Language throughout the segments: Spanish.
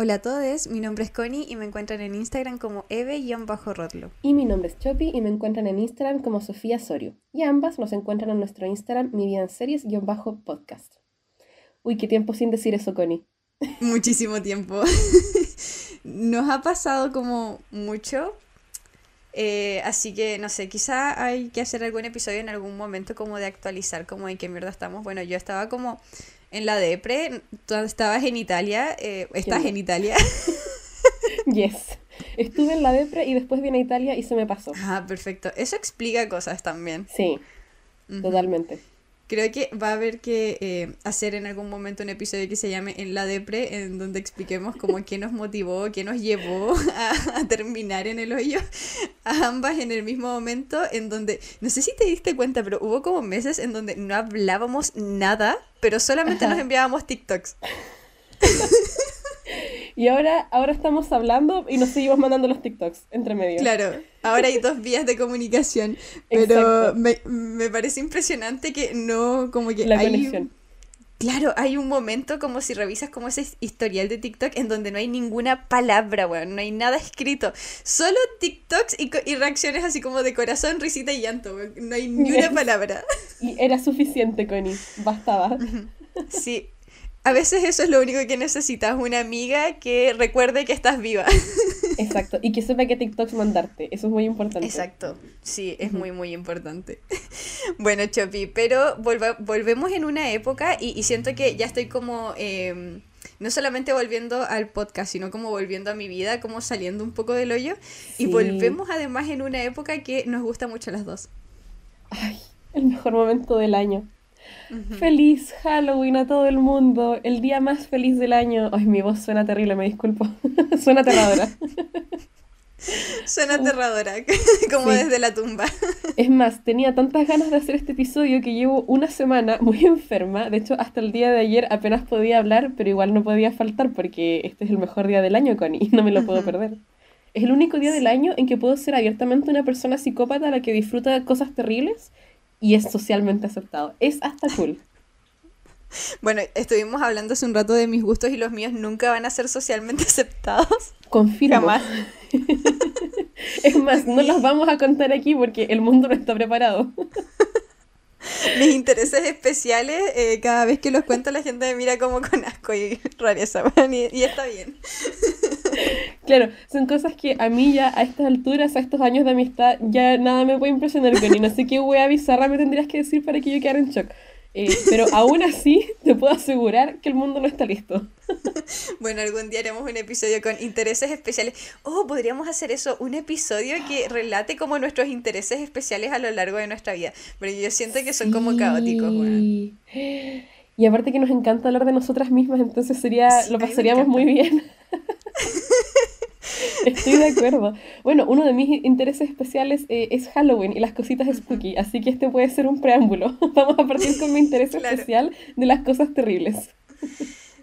Hola a todos, mi nombre es Connie y me encuentran en Instagram como eve-rodlo. Y mi nombre es Chopi y me encuentran en Instagram como Sofía Sorio. Y ambas nos encuentran en nuestro Instagram mi vida en series-podcast. Uy, qué tiempo sin decir eso, Connie. Muchísimo tiempo. Nos ha pasado como mucho. Eh, así que no sé, quizá hay que hacer algún episodio en algún momento como de actualizar como en qué mierda estamos. Bueno, yo estaba como en la depre, tú estabas en Italia, eh, estás en Italia. yes. Estuve en la depre y después vine a Italia y se me pasó. Ah, perfecto. Eso explica cosas también. Sí, totalmente. Creo que va a haber que eh, hacer en algún momento un episodio que se llame En la Depre, en donde expliquemos como qué nos motivó, qué nos llevó a, terminar en el hoyo, a ambas en el mismo momento, en donde, no sé si te diste cuenta, pero hubo como meses en donde no hablábamos nada, pero solamente nos enviábamos TikToks. Y ahora, ahora estamos hablando y nos seguimos mandando los TikToks entre medio. Claro, ahora hay dos vías de comunicación. Pero me, me, parece impresionante que no, como que La conexión. Claro, hay un momento como si revisas como ese historial de TikTok en donde no hay ninguna palabra, weón, no hay nada escrito. Solo TikToks y, y reacciones así como de corazón, risita y llanto, weón. No hay ni una palabra. Y era suficiente, Connie. Bastaba. Sí, a veces eso es lo único que necesitas, una amiga que recuerde que estás viva. Exacto, y que sepa qué TikToks mandarte, eso es muy importante. Exacto, sí, es muy, muy importante. Bueno, Chopi, pero volvemos en una época y, siento que ya estoy como... Em, no solamente volviendo al podcast, sino como volviendo a mi vida, como saliendo un poco del hoyo. Y volvemos además en una época que nos gusta mucho a las dos. Ay, el mejor momento del año. Feliz Halloween a todo el mundo, el día más feliz del año. Ay, mi voz suena terrible, me disculpo. suena aterradora. suena aterradora, como desde la tumba. es más, tenía tantas ganas de hacer este episodio que llevo una semana muy enferma. De hecho, hasta el día de ayer apenas podía hablar, pero igual no podía faltar porque este es el mejor día del año, Connie, y no me lo puedo perder. Es el único día del año en que puedo ser abiertamente una persona psicópata a la que disfruta cosas terribles y es socialmente aceptado. Es hasta cool. Bueno, estuvimos hablando hace un rato de mis gustos y los míos nunca van a ser socialmente aceptados. Confirmo. es más, no los vamos a contar aquí porque el mundo no está preparado. Mis intereses especiales, eh, cada vez que los cuento la gente me mira como con asco y rareza, y, y está bien. Claro, son cosas que a mí ya a estas alturas, a estos años de amistad, ya nada me puede impresionar, ni No sé qué wea bizarra me tendrías que decir para que yo quedara en shock. Eh, pero aún así, te puedo asegurar que el mundo no está listo. bueno, algún día haremos un episodio con intereses especiales. Oh, podríamos hacer eso, un episodio que relate como nuestros intereses especiales a lo largo de nuestra vida. Pero yo siento que son como caóticos, Y aparte que nos encanta hablar de nosotras mismas, entonces sería, lo pasaríamos muy bien. Estoy de acuerdo. Bueno, uno de mis intereses especiales eh, es Halloween y las cositas spooky, así que este puede ser un preámbulo. Vamos a partir con mi interés especial de las cosas terribles.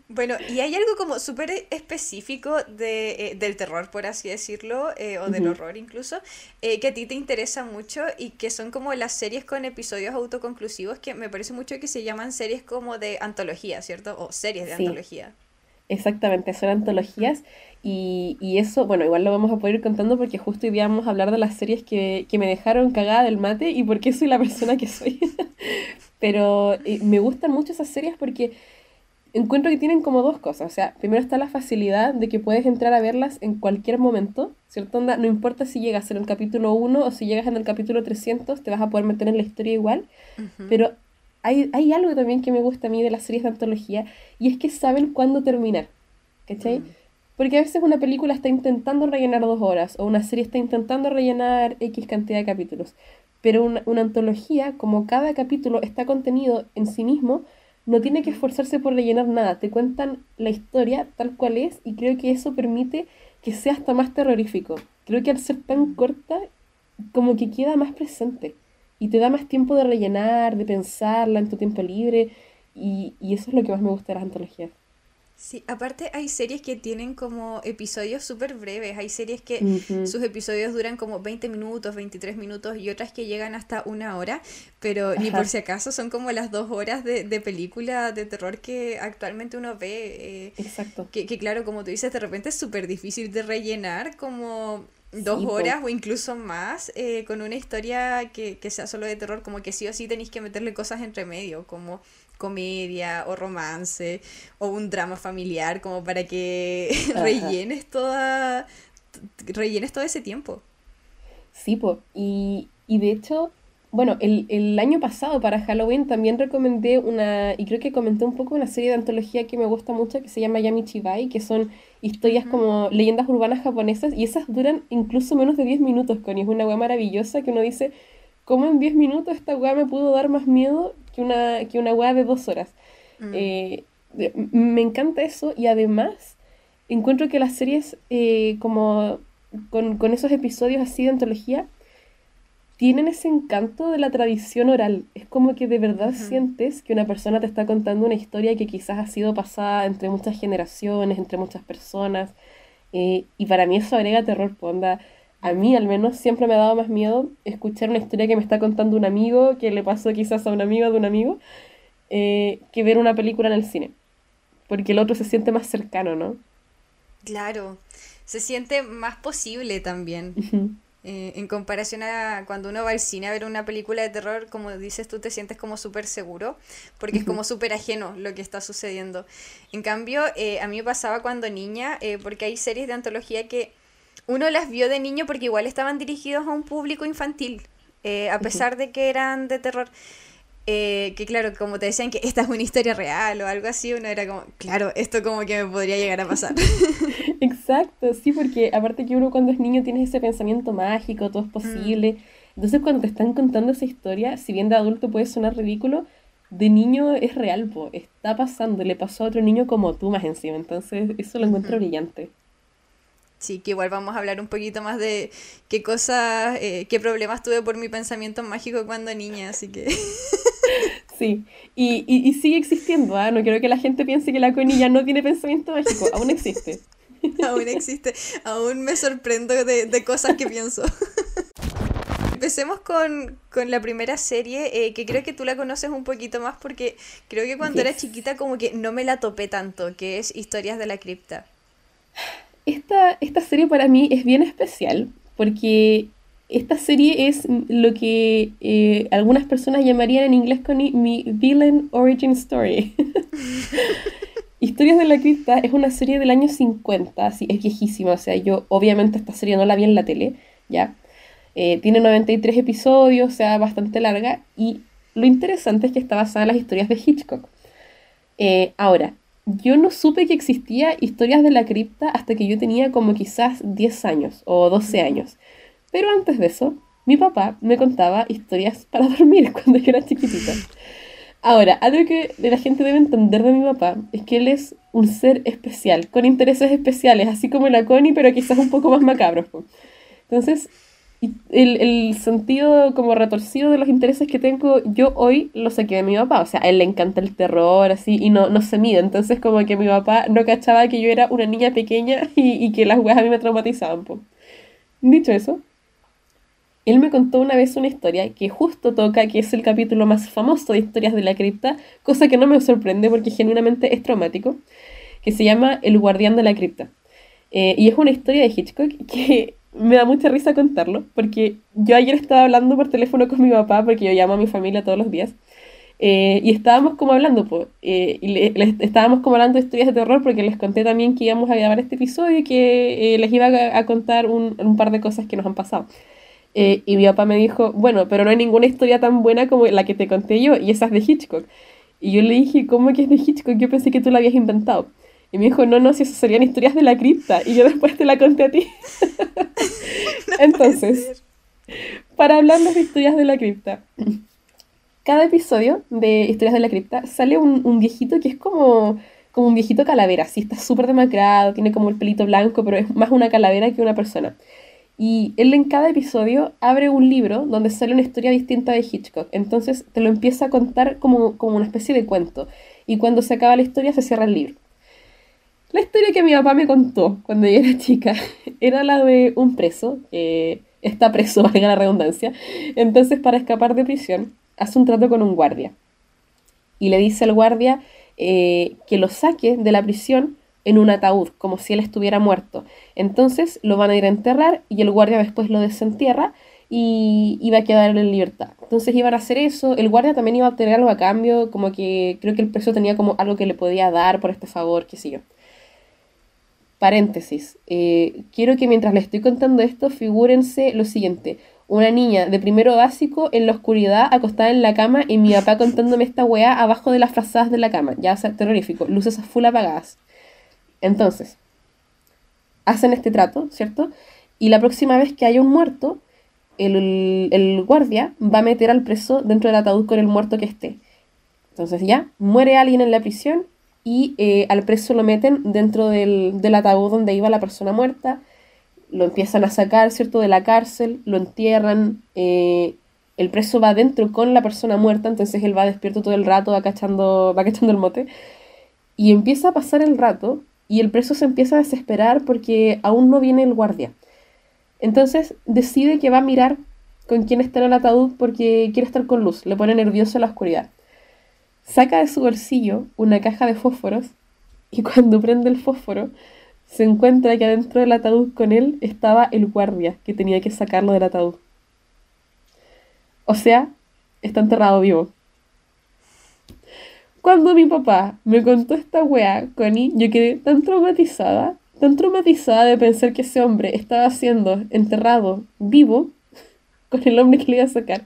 Bueno, y hay algo como súper específico de, eh, del terror, por así decirlo, eh, o del horror incluso, que a ti te interesa mucho y que son como las series con episodios autoconclusivos que me parece mucho que se llaman series como de antología, ¿cierto? O series de antología. Exactamente, son antologías y, y, eso, bueno, igual lo vamos a poder ir contando porque justo hoy día vamos a hablar de las series que, que me dejaron cagada del mate y por qué soy la persona que soy. Pero eh, me gustan mucho esas series porque encuentro que tienen como dos cosas. O sea, primero está la facilidad de que puedes entrar a verlas en cualquier momento, ¿cierto? Onda, no importa si llegas en el capítulo 1 o si llegas en el capítulo 300, te vas a poder meter en la historia igual. Pero hay, hay algo también que me gusta a mí de las series de antología y es que saben cuándo terminar. ¿Cachai? Mm. Porque a veces una película está intentando rellenar dos horas o una serie está intentando rellenar X cantidad de capítulos. Pero una, una antología, como cada capítulo está contenido en sí mismo, no tiene que esforzarse por rellenar nada. Te cuentan la historia tal cual es y creo que eso permite que sea hasta más terrorífico. Creo que al ser tan corta, como que queda más presente y te da más tiempo de rellenar, de pensarla en tu tiempo libre y, y eso es lo que más me gusta de las antologías. Sí, aparte hay series que tienen como episodios súper breves, hay series que sus episodios duran como 20 minutos, 23 minutos y otras que llegan hasta una hora, pero ni por si acaso son como las dos horas de, de película de terror que actualmente uno ve, eh, exacto. que, que claro, como tú dices, de repente es súper difícil de rellenar como dos Sí, horas o incluso más eh, con una historia que, que sea solo de terror, como que sí o sí tenéis que meterle cosas entre medio, como comedia o romance o un drama familiar, como para que rellenes toda, rellenes todo ese tiempo. Sí, po. Y, y de hecho, bueno, el, el año pasado para Halloween también recomendé una, y creo que comenté un poco una serie de antología que me gusta mucho que se llama Yamichibai, que son historias como leyendas urbanas japonesas, y esas duran incluso menos de 10 minutos, Connie. Es una weá maravillosa que uno dice, ¿cómo en 10 minutos esta weá me pudo dar más miedo que una, que una weá de dos horas? Mm, Eh, me encanta eso y además encuentro que las series eh, como con, con esos episodios así de antología tienen ese encanto de la tradición oral. Es como que de verdad sientes que una persona te está contando una historia que quizás ha sido pasada entre muchas generaciones, entre muchas personas. eh, y para mí eso agrega terror, pues, onda. A mí al menos siempre me ha dado más miedo escuchar una historia que me está contando un amigo, que le pasó quizás a un amigo de un amigo, eh, que ver una película en el cine. Porque el otro se siente más cercano, ¿no? Claro, se siente más posible también. Eh, en comparación a cuando uno va al cine a ver una película de terror, como dices tú, te sientes como súper seguro, porque es como súper ajeno lo que está sucediendo. En cambio, eh, a mí me pasaba cuando niña, porque hay series de antología que uno las vio de niño porque igual estaban dirigidos a un público infantil, eh, a pesar de que eran de terror. Eh, que claro, como te decían que esta es una historia real o algo así, uno era como, claro, esto como que me podría llegar a pasar. Exacto, sí, porque aparte que uno cuando es niño tiene ese pensamiento mágico, todo es Mm, posible. Entonces cuando te están contando esa historia, si bien de adulto puede sonar ridículo, de niño es real, po, está pasando, le pasó a otro niño como tú más encima. Entonces eso lo encuentro brillante. Sí, que igual vamos a hablar un poquito más de qué cosas, eh, qué problemas tuve por mi pensamiento mágico cuando niña, así que Sí, y, y, y sigue existiendo, ¿ah? No quiero que la gente piense que la Connie ya no tiene pensamiento mágico, aún existe. aún existe, aún me sorprendo de, de cosas que pienso. Empecemos con, con la primera serie, eh, que creo que tú la conoces un poquito más porque creo que cuando era Yes. chiquita como que no me la topé tanto, que es Historias de la Cripta. Esta, esta serie para mí es bien especial porque esta serie es lo que eh, algunas personas llamarían en inglés con mi villain origin story. Historias de la Cripta es una serie del año 50, así es viejísima, o sea, yo obviamente esta serie no la vi en la tele, ¿ya? Eh, tiene 93 episodios, o sea, bastante larga, y lo interesante es que está basada en las historias de Hitchcock. Eh, ahora, yo no supe que existía historias de la cripta hasta que yo tenía como quizás 10 años o 12 Ujú. años. Pero antes de eso, mi papá me contaba historias para dormir cuando yo era chiquitita. Ahora, algo que la gente debe entender de mi papá es que él es un ser especial, con intereses especiales, así como la Connie, pero quizás un poco más macabros. po. Entonces, el, el sentido como retorcido de los intereses que tengo yo hoy lo saqué de mi papá. O sea, a él le encanta el terror, así, y no, no se mide. Entonces, como que mi papá no cachaba que yo era una niña pequeña y, y que las weas a mí me traumatizaban. po. Dicho eso, él me contó una vez una historia que justo toca, que es el capítulo más famoso de Historias de la Cripta, cosa que no me sorprende porque genuinamente es traumático, que se llama El Guardián de la Cripta. Eh, y es una historia de Hitchcock que me da mucha risa contarlo, porque yo ayer estaba hablando por teléfono con mi papá, porque yo llamo a mi familia todos los días, eh, y estábamos como hablando, pues, eh, y le- estábamos como hablando de historias de terror, porque les conté también que íbamos a grabar este episodio y que eh, les iba a, a contar un, un par de cosas que nos han pasado. Y mi papá me dijo, bueno, pero no hay ninguna historia tan buena como la que te conté yo, y esa es de Hitchcock. Y yo le dije, ¿cómo que es de Hitchcock? Yo pensé que tú la habías inventado. Y me dijo, no, no, si esas serían historias de la cripta. Y yo después te la conté a ti. No Entonces, para hablarles de historias de la cripta. Cada episodio de Historias de la Cripta sale un, un viejito que es como, como un viejito calavera, así está súper demacrado, tiene como el pelito blanco, pero es más una calavera que una persona. Y él en cada episodio abre un libro donde sale una historia distinta de Hitchcock. Entonces te lo empieza a contar como, como una especie de cuento. Y cuando se acaba la historia se cierra el libro. La historia que mi papá me contó cuando yo era chica era la de un preso, que está preso, valga la redundancia. Entonces, para escapar de prisión, hace un trato con un guardia. Y le dice al guardia eh, que lo saque de la prisión en un ataúd, como si él estuviera muerto. Entonces lo van a ir a enterrar y el guardia después lo desentierra y iba a quedar en libertad. Entonces iban a hacer eso, el guardia también iba a obtener algo a cambio, como que creo que el preso tenía como algo que le podía dar por este favor, qué sé yo. Paréntesis, eh, quiero que mientras le estoy contando esto, figúrense lo siguiente. Una niña de primero básico en la oscuridad, acostada en la cama, y mi papá contándome esta weá abajo de las frazadas de la cama. Ya, o sea, terrorífico. Luces a full apagadas. Entonces, hacen este trato, ¿cierto? Y la próxima vez que haya un muerto, el, el, guardia va a meter al preso dentro del ataúd con el muerto que esté. Entonces ya, muere alguien en la prisión y eh, al preso lo meten dentro del, ataúd donde iba la persona muerta, lo empiezan a sacar, ¿cierto?, de la cárcel, lo entierran, eh, el preso va adentro con la persona muerta, entonces él va despierto todo el rato, va cachando, va cachando el mote, y empieza a pasar el rato y el preso se empieza a desesperar porque aún no viene el guardia. Entonces decide que va a mirar con quién está en el ataúd porque quiere estar con luz, le pone nervioso la oscuridad. Saca de su bolsillo una caja de fósforos y cuando prende el fósforo se encuentra que adentro del ataúd con él estaba el guardia que tenía que sacarlo del ataúd. O sea, está enterrado vivo. Cuando mi papá me contó esta weá, Connie, yo quedé tan traumatizada, tan traumatizada de pensar que ese hombre estaba siendo enterrado vivo con el hombre que le iba a sacar,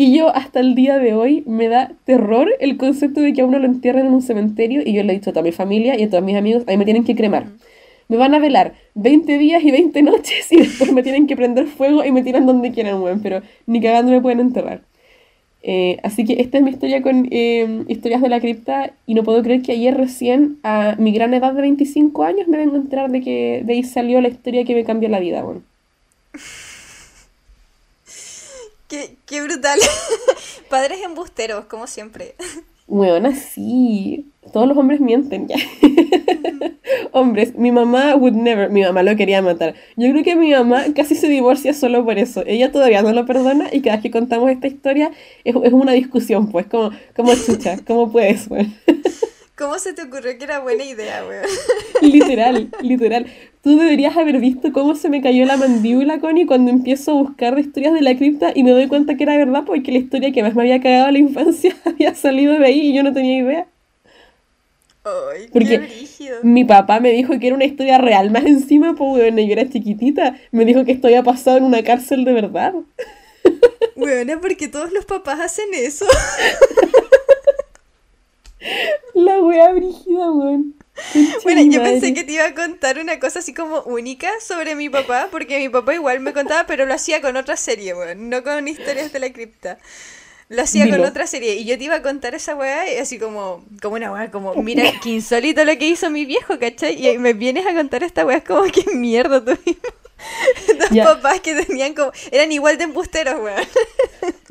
que yo hasta el día de hoy me da terror el concepto de que a uno lo entierren en un cementerio y yo le he dicho a toda mi familia y a todos mis amigos, ahí me tienen que cremar. Me van a velar 20 días y 20 noches y después me tienen que prender fuego y me tiran donde quieran, weón, pero ni cagando me pueden enterrar. Eh, así que esta es mi historia con eh, historias de la cripta y no puedo creer que ayer recién, a mi gran edad de 25 años, me vengo a enterar de que de ahí salió la historia que me cambió la vida. Bueno. Qué, qué brutal. Padres embusteros, como siempre. Bueno, sí. Todos los hombres mienten ya. Hombres, mi mamá would never, mi mamá lo quería matar. Yo creo que mi mamá casi se divorcia solo por eso. Ella todavía no lo perdona y cada vez que contamos esta historia es, es una discusión, pues, como, como chucha, ¿cómo puedes, güey? ¿Cómo se te ocurrió que era buena idea, güey? Literal, literal. Tú deberías haber visto cómo se me cayó la mandíbula, Connie, cuando empiezo a buscar historias de la cripta y me doy cuenta que era verdad porque la historia que más me había cagado a la infancia había salido de ahí y yo no tenía idea. Ay, Porque qué mi papá me dijo que era una historia real, más encima, pues, bueno, yo era chiquitita, me dijo que esto había pasado en una cárcel de verdad. Bueno, porque todos los papás hacen eso. La wea brígida, weón. Bueno, yo pensé que te iba a contar una cosa así como única sobre mi papá, porque mi papá igual me contaba, pero lo hacía con otra serie, weón, no con historias de la cripta. Lo hacía con otra serie y yo te iba a contar esa weá y así como, como una weá, como, mira, qué insólito lo que hizo mi viejo, ¿cachai? Y me vienes a contar esta weá, es como, qué mierda tú mismo. Dos papás que tenían como, eran igual de embusteros, weón.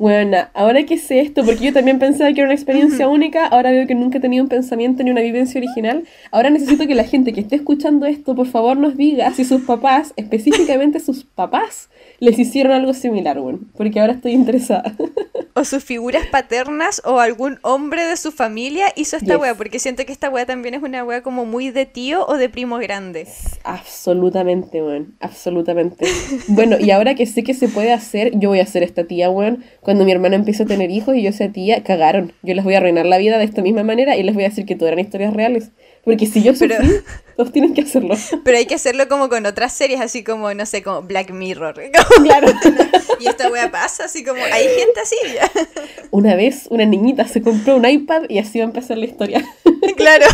Bueno, ahora que sé esto, porque yo también pensaba que era una experiencia única, ahora veo que nunca he tenido un pensamiento ni una vivencia original. Ahora necesito que la gente que esté escuchando esto, por favor, nos diga si sus papás, específicamente sus papás, les hicieron algo similar, weón. Porque ahora estoy interesada. o sus figuras paternas o algún hombre de su familia hizo esta yes. wea, porque siento que esta wea también es una wea como muy de tío o de primo grande. Absolutamente, weón, absolutamente. bueno, y ahora que sé que se puede hacer, yo voy a ser esta tía, weón, cuando mi hermana empiece a tener hijos y yo sea tía, cagaron. Yo les voy a arruinar la vida de esta misma manera y les voy a decir que todo eran historias reales. Porque si yo sufrí, Pero... todos tienen que hacerlo. Pero hay que hacerlo como con otras series, así como, no sé, como Black Mirror. Claro. y esta wea pasa, así como, hay gente así ya. Una vez una niñita se compró un iPad y así va a empezar la historia. Claro.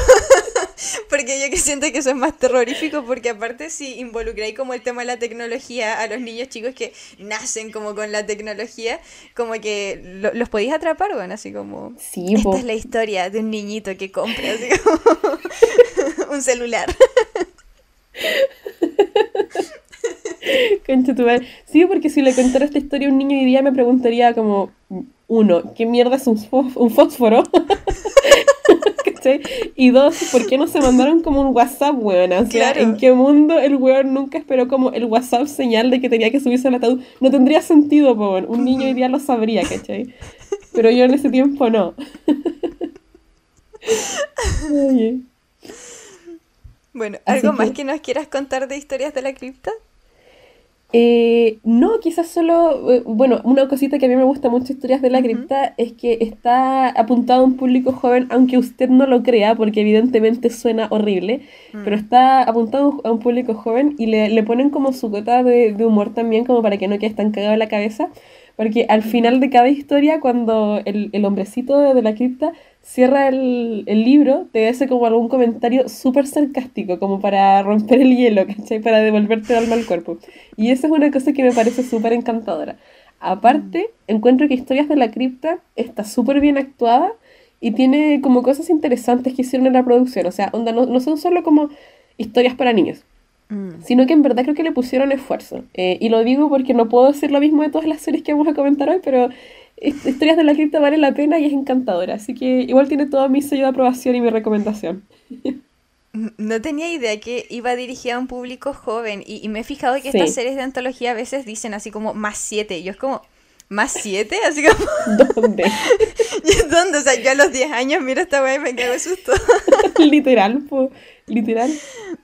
Porque yo que siento que eso es más terrorífico, porque aparte si involucráis como el tema de la tecnología a los niños chicos que nacen como con la tecnología, como que lo, los podéis atrapar, bueno, así como... Sí, esta po. es la historia de un niñito que compra así como un celular. Concha tu madre. Sí, porque si le contara esta historia a un niño hoy día me preguntaría como, uno, ¿qué mierda es un, un fósforo? ¿cachai? Y dos, ¿por qué no se mandaron como un WhatsApp, weón? O sea, ¿en qué mundo el weón nunca esperó como el WhatsApp señal de que tenía que subirse al ataúd? No tendría sentido, weón. Un niño hoy día lo sabría, ¿cachai? Pero yo en ese tiempo no. Oye. Bueno, ¿algo más que nos quieras contar de historias de la cripta? Eh, no, quizás solo, eh, bueno, una cosita que a mí me gusta mucho historias de la cripta es que está apuntado a un público joven, aunque usted no lo crea, porque evidentemente suena horrible, mm. pero está apuntado a un público joven y le, le ponen como su cota de, de, humor también, como para que no quede tan cagado en la cabeza, porque al final de cada historia, cuando el, el hombrecito de la cripta cierra el, el, libro, te hace como algún comentario súper sarcástico, como para romper el hielo, ¿cachai? Para devolverte el alma al cuerpo. Y eso es una cosa que me parece súper encantadora. Aparte, encuentro que Historias de la Cripta está súper bien actuada y tiene como cosas interesantes que hicieron en la producción. O sea, onda, no, no son solo como historias para niños, mm. sino que en verdad creo que le pusieron esfuerzo. Eh, y lo digo porque no puedo decir lo mismo de todas las series que vamos a comentar hoy, pero Historias de la cripta vale la pena y es encantadora. Así que igual tiene todo mi sello de aprobación y mi recomendación. No tenía idea que iba dirigida a un público joven y, me he fijado que estas series de antología a veces dicen así como más siete. Y yo es como, ¿más siete? Así como... ¿Dónde? ¿Dónde? O sea, yo a los 10 años miro esta weá y me cago de susto. Literal, pues literal.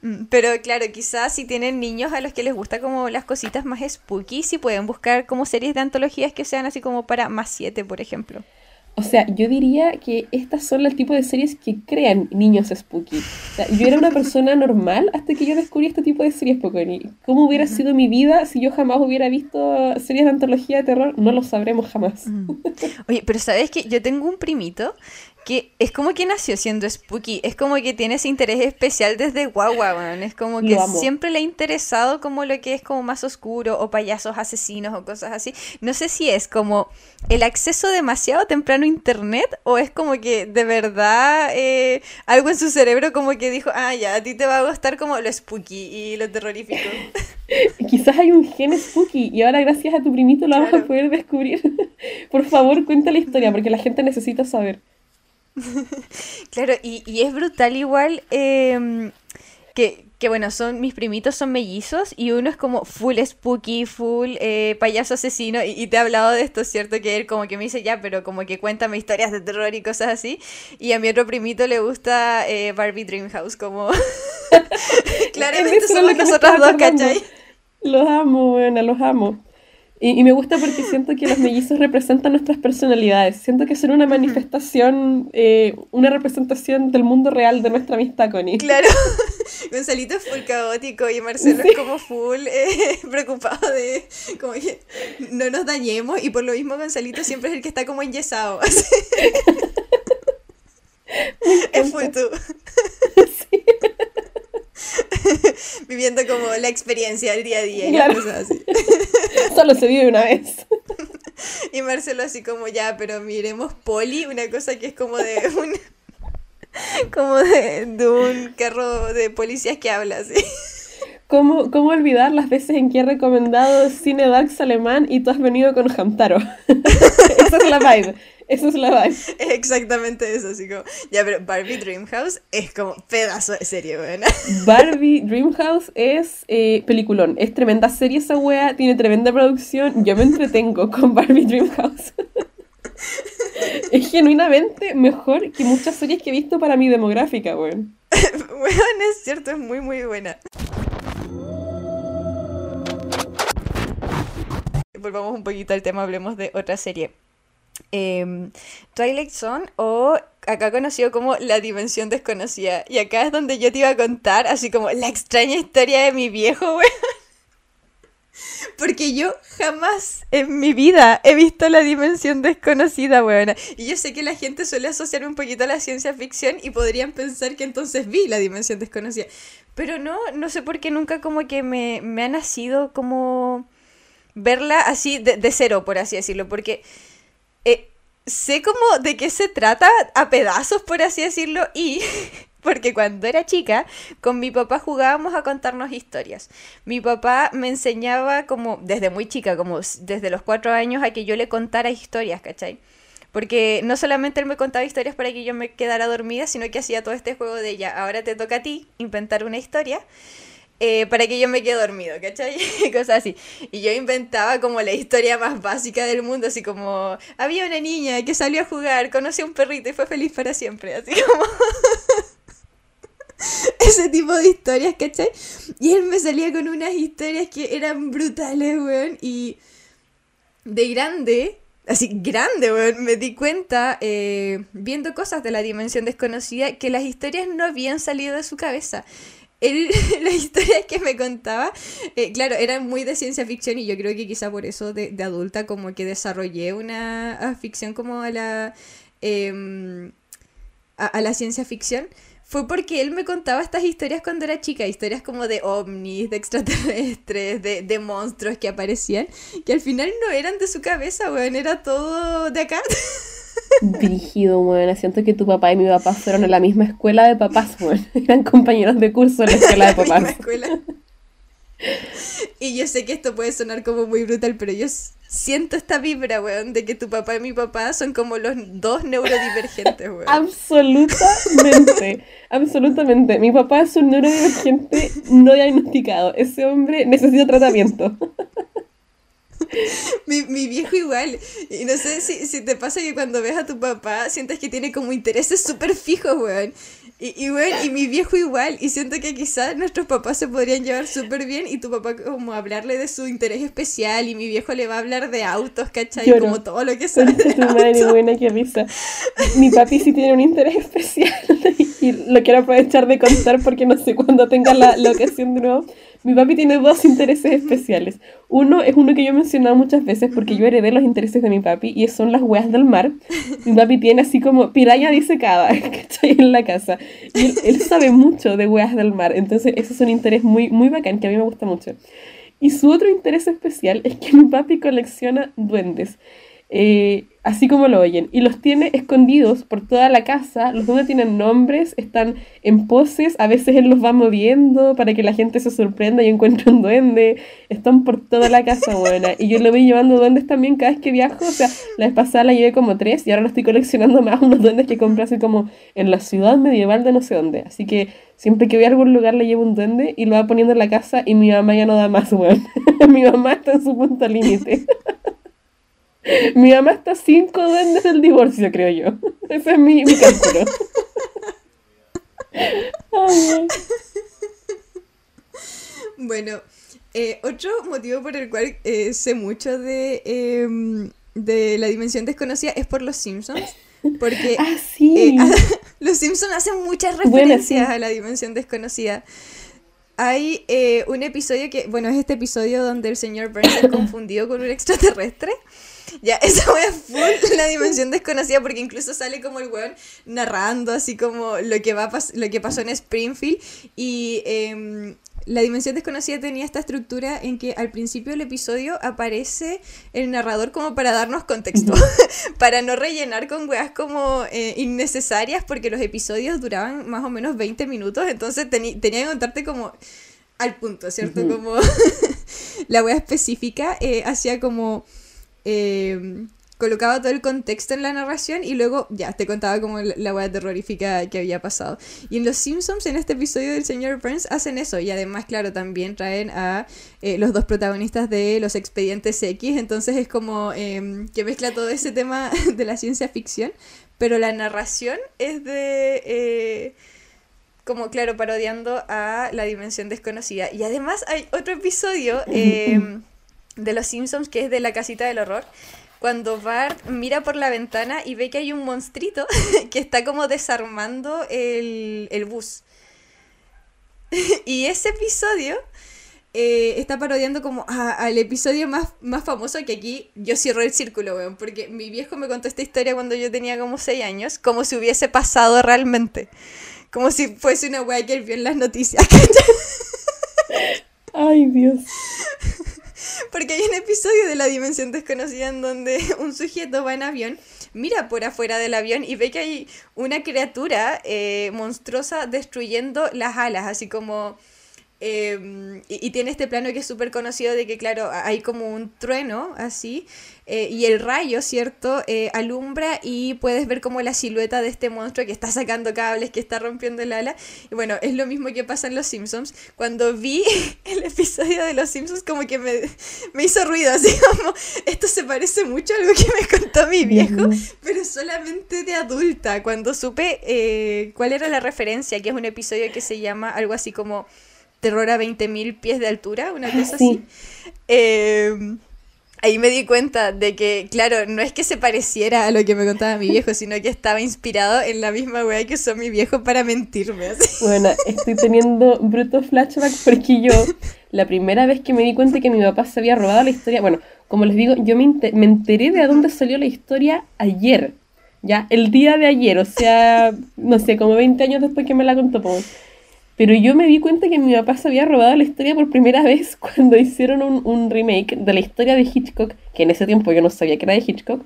Mm, pero claro, quizás si tienen niños a los que les gusta como las cositas más spooky, si pueden buscar como series de antologías que sean así como para más siete, por ejemplo. O sea, yo diría que estas son el tipo de series que crean niños spooky. O sea, yo era una persona normal hasta que yo descubrí este tipo de series Pokémon. ¿Cómo hubiera sido mi vida si yo jamás hubiera visto series de antología de terror? No lo sabremos jamás. Oye, pero ¿sabes que Yo tengo un primito que es como que nació siendo spooky, es como que tiene ese interés especial desde guagua, es como que siempre le ha interesado como lo que es como más oscuro o payasos asesinos o cosas así. No sé si es como el acceso demasiado temprano a internet o es como que de verdad eh, algo en su cerebro como que dijo, ah, ya, a ti te va a gustar como lo spooky y lo terrorífico. Quizás hay un gen spooky y ahora gracias a tu primito lo vamos a poder descubrir. Por favor, cuenta la historia porque la gente necesita saber. claro, y, y, es brutal igual em, que, que, bueno, son mis primitos son mellizos y uno es como full spooky, full eh, payaso asesino y, te he hablado de esto, ¿cierto? Que él como que me dice ya, pero como que cuéntame historias de terror y cosas así. Y a mi otro primito le gusta eh, Barbie Dreamhouse, como... Claramente somos nosotros dos, ¿cachai? Los amo, buena, los amo. Y, me gusta porque siento que los mellizos representan nuestras personalidades. Siento que son una manifestación, eh, una representación del mundo real de nuestra amistad, Connie. Claro. Gonzalito es full caótico y Marcelo es como full eh, preocupado de como que no nos dañemos. Y por lo mismo Gonzalito siempre es el que está como enyesado. es full tú. Sí. Viviendo como la experiencia del día a día y así. Solo se vive una vez. Y Marcelo así como ya, pero miremos Poli, una cosa que es como de un como de, un carro de policías que habla así. ¿Cómo, ¿Cómo, olvidar las veces en que he recomendado Cine Dax alemán y tú has venido con Hamtaro? Esa es la vibe. Eso es la vibe. exactamente eso, así como. Ya, pero Barbie Dreamhouse es como pedazo de serie, buena. Barbie Dreamhouse es eh, peliculón. Es tremenda serie esa wea, tiene tremenda producción. Yo me entretengo con Barbie Dreamhouse. es genuinamente mejor que muchas series que he visto para mi demográfica, weón. Weón, es cierto, es muy, muy buena. Volvamos un poquito al tema, hablemos de otra serie. Em, Twilight Zone o acá conocido como La Dimensión Desconocida. Y acá es donde yo te iba a contar así como la extraña historia de mi viejo, weón. Porque yo jamás en mi vida he visto la dimensión desconocida, weón. Y yo sé que la gente suele asociar un poquito a la ciencia ficción y podrían pensar que entonces vi la dimensión desconocida. Pero no, no sé por qué nunca como que me, me ha nacido como verla así de, de cero, por así decirlo. Porque eh, sé como de qué se trata a pedazos, por así decirlo, y porque cuando era chica, con mi papá jugábamos a contarnos historias. Mi papá me enseñaba como, desde muy chica, como desde los cuatro años, a que yo le contara historias, ¿cachai? Porque no solamente él me contaba historias para que yo me quedara dormida, sino que hacía todo este juego de ella. Ahora te toca a ti inventar una historia. Eh, para que yo me quede dormido, ¿cachai? Cosas así. Y yo inventaba como la historia más básica del mundo, así como, había una niña que salió a jugar, conoció a un perrito y fue feliz para siempre, así como... Ese tipo de historias, ¿cachai? Y él me salía con unas historias que eran brutales, weón, y de grande, así grande, weón, me di cuenta, eh, viendo cosas de la dimensión desconocida, que las historias no habían salido de su cabeza él, las historias que me contaba, eh, claro, eran muy de ciencia ficción y yo creo que quizá por eso de, adulta como que desarrollé una ficción como a la, em, a, la ciencia ficción. Fue porque él me contaba estas historias cuando era chica, historias como de ovnis, de extraterrestres, de, de monstruos que aparecían, que al final no eran de su cabeza, weón, era todo de acá. Dirigido, weón. Siento que tu papá y mi papá fueron a la misma escuela de papás, weón. Eran compañeros de curso en la escuela de papás. Y yo sé que esto puede sonar como muy brutal, pero yo siento esta vibra, weón, de que tu papá y mi papá son como los dos neurodivergentes, weón. Absolutamente, absolutamente. Mi papá es un neurodivergente no diagnosticado. Ese hombre necesita tratamiento. mi, mi, viejo igual. Y no sé si, si, te pasa que cuando ves a tu papá sientes que tiene como intereses súper fijos, weón. Y, y, y mi viejo igual. Y siento que quizás nuestros papás se podrían llevar súper bien y tu papá como hablarle de su interés especial y mi viejo le va a hablar de autos, ¿cachai? Como todo lo que sabe. tu madre, buena, qué risa. Mi papi sí tiene un interés especial y lo quiero aprovechar de contar porque no sé cuándo tenga la, la ocasión de nuevo mi papi tiene dos intereses especiales. Uno es uno que yo he mencionado muchas veces porque yo heredé los intereses de mi papi y son las weas del mar. Mi papi tiene así como piraña disecada, ¿cachai? En la casa. Y él, sabe mucho de weas del mar. Entonces, ese es un interés muy, muy bacán que a mí me gusta mucho. Y su otro interés especial es que mi papi colecciona duendes. Eh, así como lo oyen, y los tiene escondidos por toda la casa, los duendes tienen nombres, están en poses, a veces él los va moviendo para que la gente se sorprenda y encuentre un duende, están por toda la casa buena, y yo le voy llevando duendes también cada vez que viajo, o sea, la vez pasada la llevé como tres y ahora lo estoy coleccionando más, unos duendes que compré así como en la ciudad medieval de no sé dónde, así que siempre que voy a algún lugar le llevo un duende y lo va poniendo en la casa y mi mamá ya no da más, weón, mi mamá está en su punto límite. Mi mamá está cinco duendes del divorcio, creo yo. Ese es mi, mi cálculo. Bueno, eh, otro motivo por el cual eh, sé mucho de, em, de la dimensión desconocida es por los Simpsons. Porque ah, sí. Eh, los Simpsons hacen muchas referencias a la dimensión desconocida. Hay un episodio que, bueno, es este episodio donde el señor Burns es confundido con un extraterrestre. Ya, esa wea full la dimensión desconocida porque incluso sale como el weón narrando así como lo que, va lo que pasó en Springfield. Y em, la dimensión desconocida tenía esta estructura en que al principio del episodio aparece el narrador como para darnos contexto, para no rellenar con weas como eh, innecesarias porque los episodios duraban más o menos 20 minutos, entonces tenía que contarte como al punto, ¿cierto? Como la wea específica eh, hacía como eh, colocaba todo el contexto en la narración y luego ya te contaba como la hueá terrorífica que había pasado. Y en Los Simpsons, en este episodio del señor Burns, hacen eso. Y además, claro, también traen a eh, los dos protagonistas de Los Expedientes X. Entonces es como em, que mezcla todo ese tema de la ciencia ficción. Pero la narración es de... Eh, como claro, parodiando a la dimensión desconocida. Y además hay otro episodio em, de Los Simpsons, que es de la casita del horror, cuando Bart mira por la ventana y ve que hay un monstruito que está como desarmando el, el bus. y ese episodio eh, está parodiando como al episodio más, más famoso que aquí yo cierro el círculo, weón, porque mi viejo me contó esta historia cuando yo tenía como 6 años, como si hubiese pasado realmente. Como si fuese una weá que él vio en las noticias. Ay, Dios. Porque hay un episodio de La Dimensión Desconocida en donde un sujeto va en avión, mira por afuera del avión y ve que hay una criatura eh, monstruosa destruyendo las alas, así como Em, y, tiene este plano que es súper conocido de que, claro, hay como un trueno así, eh, y el rayo, ¿cierto? Eh, alumbra y puedes ver como la silueta de este monstruo que está sacando cables, que está rompiendo el ala. Y bueno, es lo mismo que pasa en Los Simpsons. Cuando vi el episodio de Los Simpsons, como que me, me hizo ruido, así como, esto se parece mucho a algo que me contó mi viejo, pero solamente de adulta. Cuando supe eh, cuál era la referencia, que es un episodio que se llama algo así como terror a 20.000 pies de altura, una cosa así. Em, ahí me di cuenta de que, claro, no es que se pareciera a lo que me contaba mi viejo, sino que estaba inspirado en la misma weá que usó mi viejo para mentirme. Bueno, estoy teniendo bruto flashback porque yo, la primera vez que me di cuenta que mi papá se había robado la historia, bueno, como les digo, yo me, me enteré de dónde salió la historia ayer, ya, el día de ayer, o sea, no sé, como 20 años después que me la contó. Pues. Pero yo me di cuenta que mi papá se había robado la historia por primera vez cuando hicieron un, remake de la historia de Hitchcock, que en ese tiempo yo no sabía que era de Hitchcock,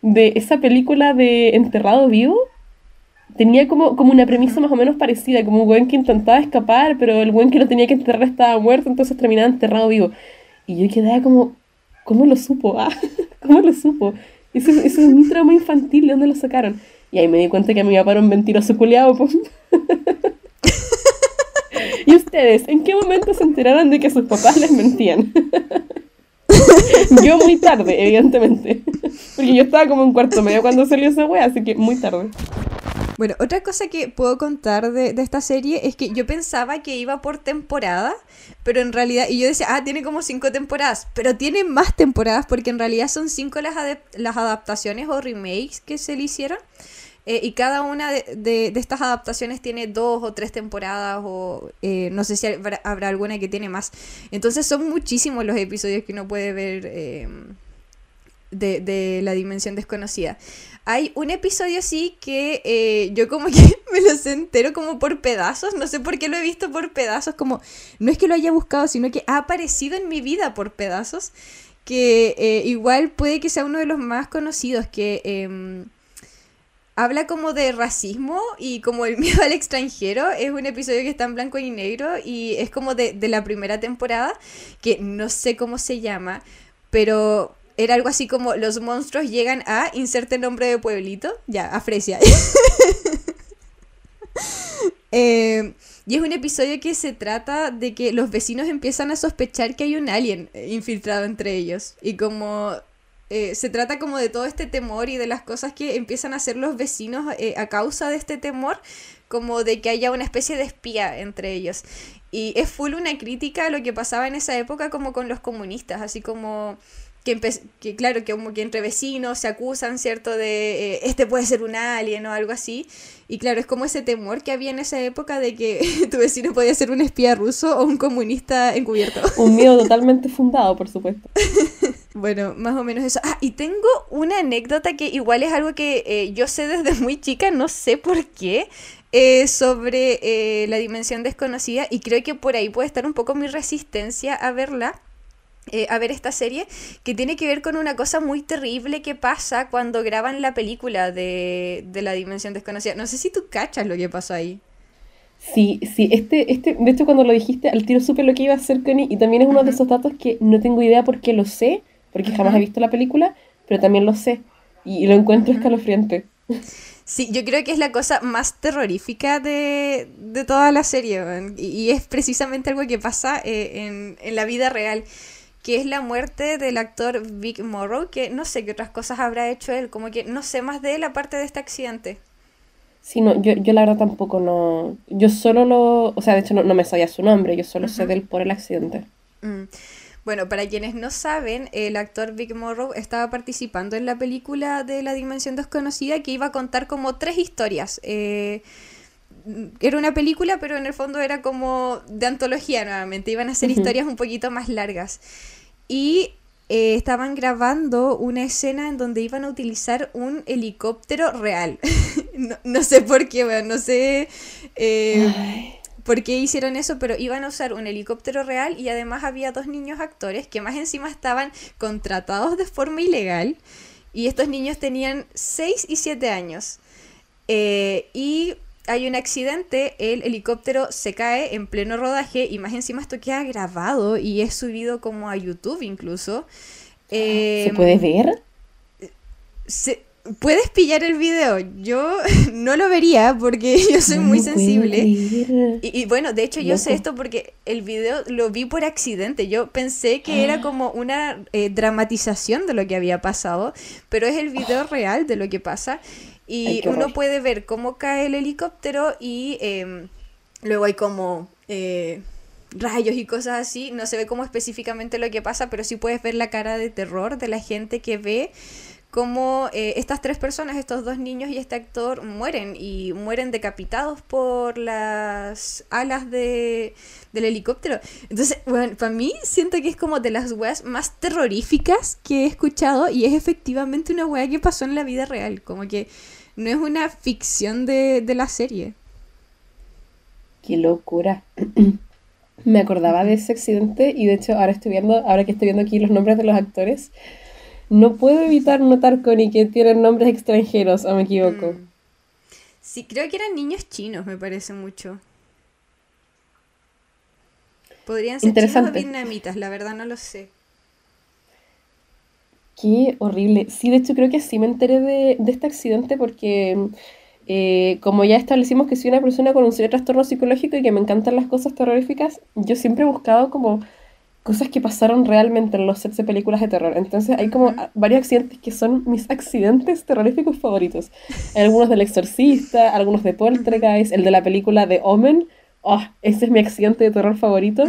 de esa película de Enterrado Vivo. Tenía como, como una premisa más o menos parecida, como un buen que intentaba escapar, pero el buen que lo tenía que enterrar estaba muerto, entonces terminaba enterrado vivo. Y yo quedaba como, ¿cómo lo supo? Ah, ¿Cómo lo supo? Eso, eso es un trauma infantil, ¿de dónde lo sacaron? Y ahí me di cuenta que mi papá era un mentiroso culiado. ¿Y ustedes en qué momento se enteraron de que sus papás les mentían? yo muy tarde, evidentemente. Porque yo estaba como en cuarto medio cuando salió esa wea, así que muy tarde. Bueno, otra cosa que puedo contar de, esta serie es que yo pensaba que iba por temporada, pero en realidad, y yo decía, ah, tiene como cinco temporadas, pero tiene más temporadas porque en realidad son cinco las, las adaptaciones o remakes que se le hicieron. Eh, y cada una de, estas adaptaciones tiene dos o tres temporadas o eh, no sé si habrá, alguna que tiene más. Entonces son muchísimos los episodios que uno puede ver em, de, la dimensión desconocida. Hay un episodio sí que eh, yo como que me lo sé entero como por pedazos, no sé por qué lo he visto por pedazos, como no es que lo haya buscado, sino que ha aparecido en mi vida por pedazos, que igual puede que sea uno de los más conocidos, que em, habla como de racismo y como el miedo al extranjero. Es un episodio que está en blanco y negro y es como de, la primera temporada, que no sé cómo se llama, pero era algo así como los monstruos llegan a inserte nombre de pueblito, ya, a Fresia. Eh, y es un episodio que se trata de que los vecinos empiezan a sospechar que hay un alien infiltrado entre ellos. Y como eh, se trata como de todo este temor y de las cosas que empiezan a hacer los vecinos eh, a causa de este temor, como de que haya una especie de espía entre ellos. Y es full una crítica a lo que pasaba en esa época como con los comunistas, así como que, que claro, que como que entre vecinos se acusan, ¿cierto? De eh, este puede ser un alien o algo así. Y claro, es como ese temor que había en esa época de que tu vecino podía ser un espía ruso o un comunista encubierto. Un miedo totalmente fundado, por supuesto. Bueno, más o menos eso. Ah, y tengo una anécdota que igual es algo que eh, yo sé desde muy chica, no sé por qué, eh, sobre eh, la dimensión desconocida y creo que por ahí puede estar un poco mi resistencia a verla. A ver esta serie que tiene que ver con una cosa muy terrible que pasa cuando graban la película de, de la dimensión desconocida. No sé si tú cachas lo que pasó ahí. Sí, sí, este, este, de hecho cuando lo dijiste, al tiro supe lo que iba a hacer Connie y también es uno de esos datos que no tengo idea por qué lo sé, porque jamás he visto la película, pero también lo sé y, lo encuentro escalofriante. Sí, yo creo que es la cosa más terrorífica de, toda la serie y, es precisamente algo que pasa eh, en, en la vida real que es la muerte del actor Vic Morrow, que no sé qué otras cosas habrá hecho él, como que no sé más de él aparte de este accidente. Sí, no, yo, yo la verdad tampoco no. Yo solo lo. O sea, de hecho no, me sabía su nombre, yo solo sé de él por el accidente. Mm. Bueno, para quienes no saben, el actor Vic Morrow estaba participando en la película de La Dimensión Desconocida que iba a contar como tres historias. Eh, era una película, pero en el fondo era como de antología nuevamente. Iban a ser historias un poquito más largas. Y eh, estaban grabando una escena en donde iban a utilizar un helicóptero real. no, sé por qué, bueno, no sé. Eh, por qué hicieron eso, pero iban a usar un helicóptero real y además había dos niños actores que más encima estaban contratados de forma ilegal y estos niños tenían 6 y 7 años. Eh, y hay un accidente, el helicóptero se cae en pleno rodaje y más encima esto queda grabado y es subido como a YouTube incluso. ¿Se em, puede ver? Se, puedes pillar el video. Yo no lo vería porque yo soy muy sensible. Y, bueno, de hecho yo sé esto porque el video lo vi por accidente. Yo pensé que era ah. como una eh, dramatización de lo que había pasado, pero es el video real de lo que pasa. Y uno puede ver cómo cae el helicóptero y em, luego hay como... Eh, rayos y cosas así, no se ve como específicamente lo que pasa, pero sí puedes ver la cara de terror de la gente que ve cómo eh, estas tres personas, estos dos niños y este actor mueren y mueren decapitados por las alas de, del helicóptero. Entonces, bueno, para mí siento que es como de las weas más terroríficas que he escuchado y es efectivamente una wea que pasó en la vida real, como que no es una ficción de, de la serie. Qué locura. Me acordaba de ese accidente y de hecho ahora estoy viendo, ahora que estoy viendo aquí los nombres de los actores, no puedo evitar notar, Connie, que tienen nombres extranjeros, o me equivoco. Mm. Sí, creo que eran niños chinos, me parece mucho. Podrían ser chinos o vietnamitas, la verdad no lo sé. Qué horrible. Sí, de hecho creo que sí me enteré de, este accidente porque eh, como ya establecimos que soy una persona con un serio trastorno psicológico y que me encantan las cosas terroríficas, yo siempre he buscado como cosas que pasaron realmente en los sets de películas de terror. Entonces hay como varios accidentes que son mis accidentes terroríficos favoritos. Hay algunos del Exorcista, algunos de Poltergeist, el de la película de Omen. Oh, ese es mi accidente de terror favorito.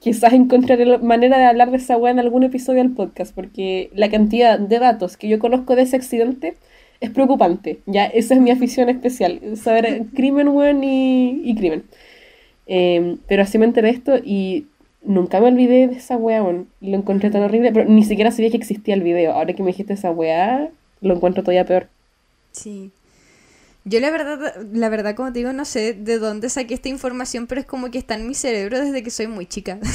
Quizás encontraré manera de hablar de esa weá en algún episodio del podcast, porque la cantidad de datos que yo conozco de ese accidente es preocupante. Ya, esa es mi afición especial, saber crimen, weón, y, y crimen. Eh, pero así me enteré de esto y nunca me olvidé de esa weá, lo encontré tan horrible, pero ni siquiera sabía que existía el video. Ahora que me dijiste esa weá, lo encuentro todavía peor. Sí. Yo la verdad, la verdad, como te digo, no sé de dónde saqué esta información, pero es como que está en mi cerebro desde que soy muy chica.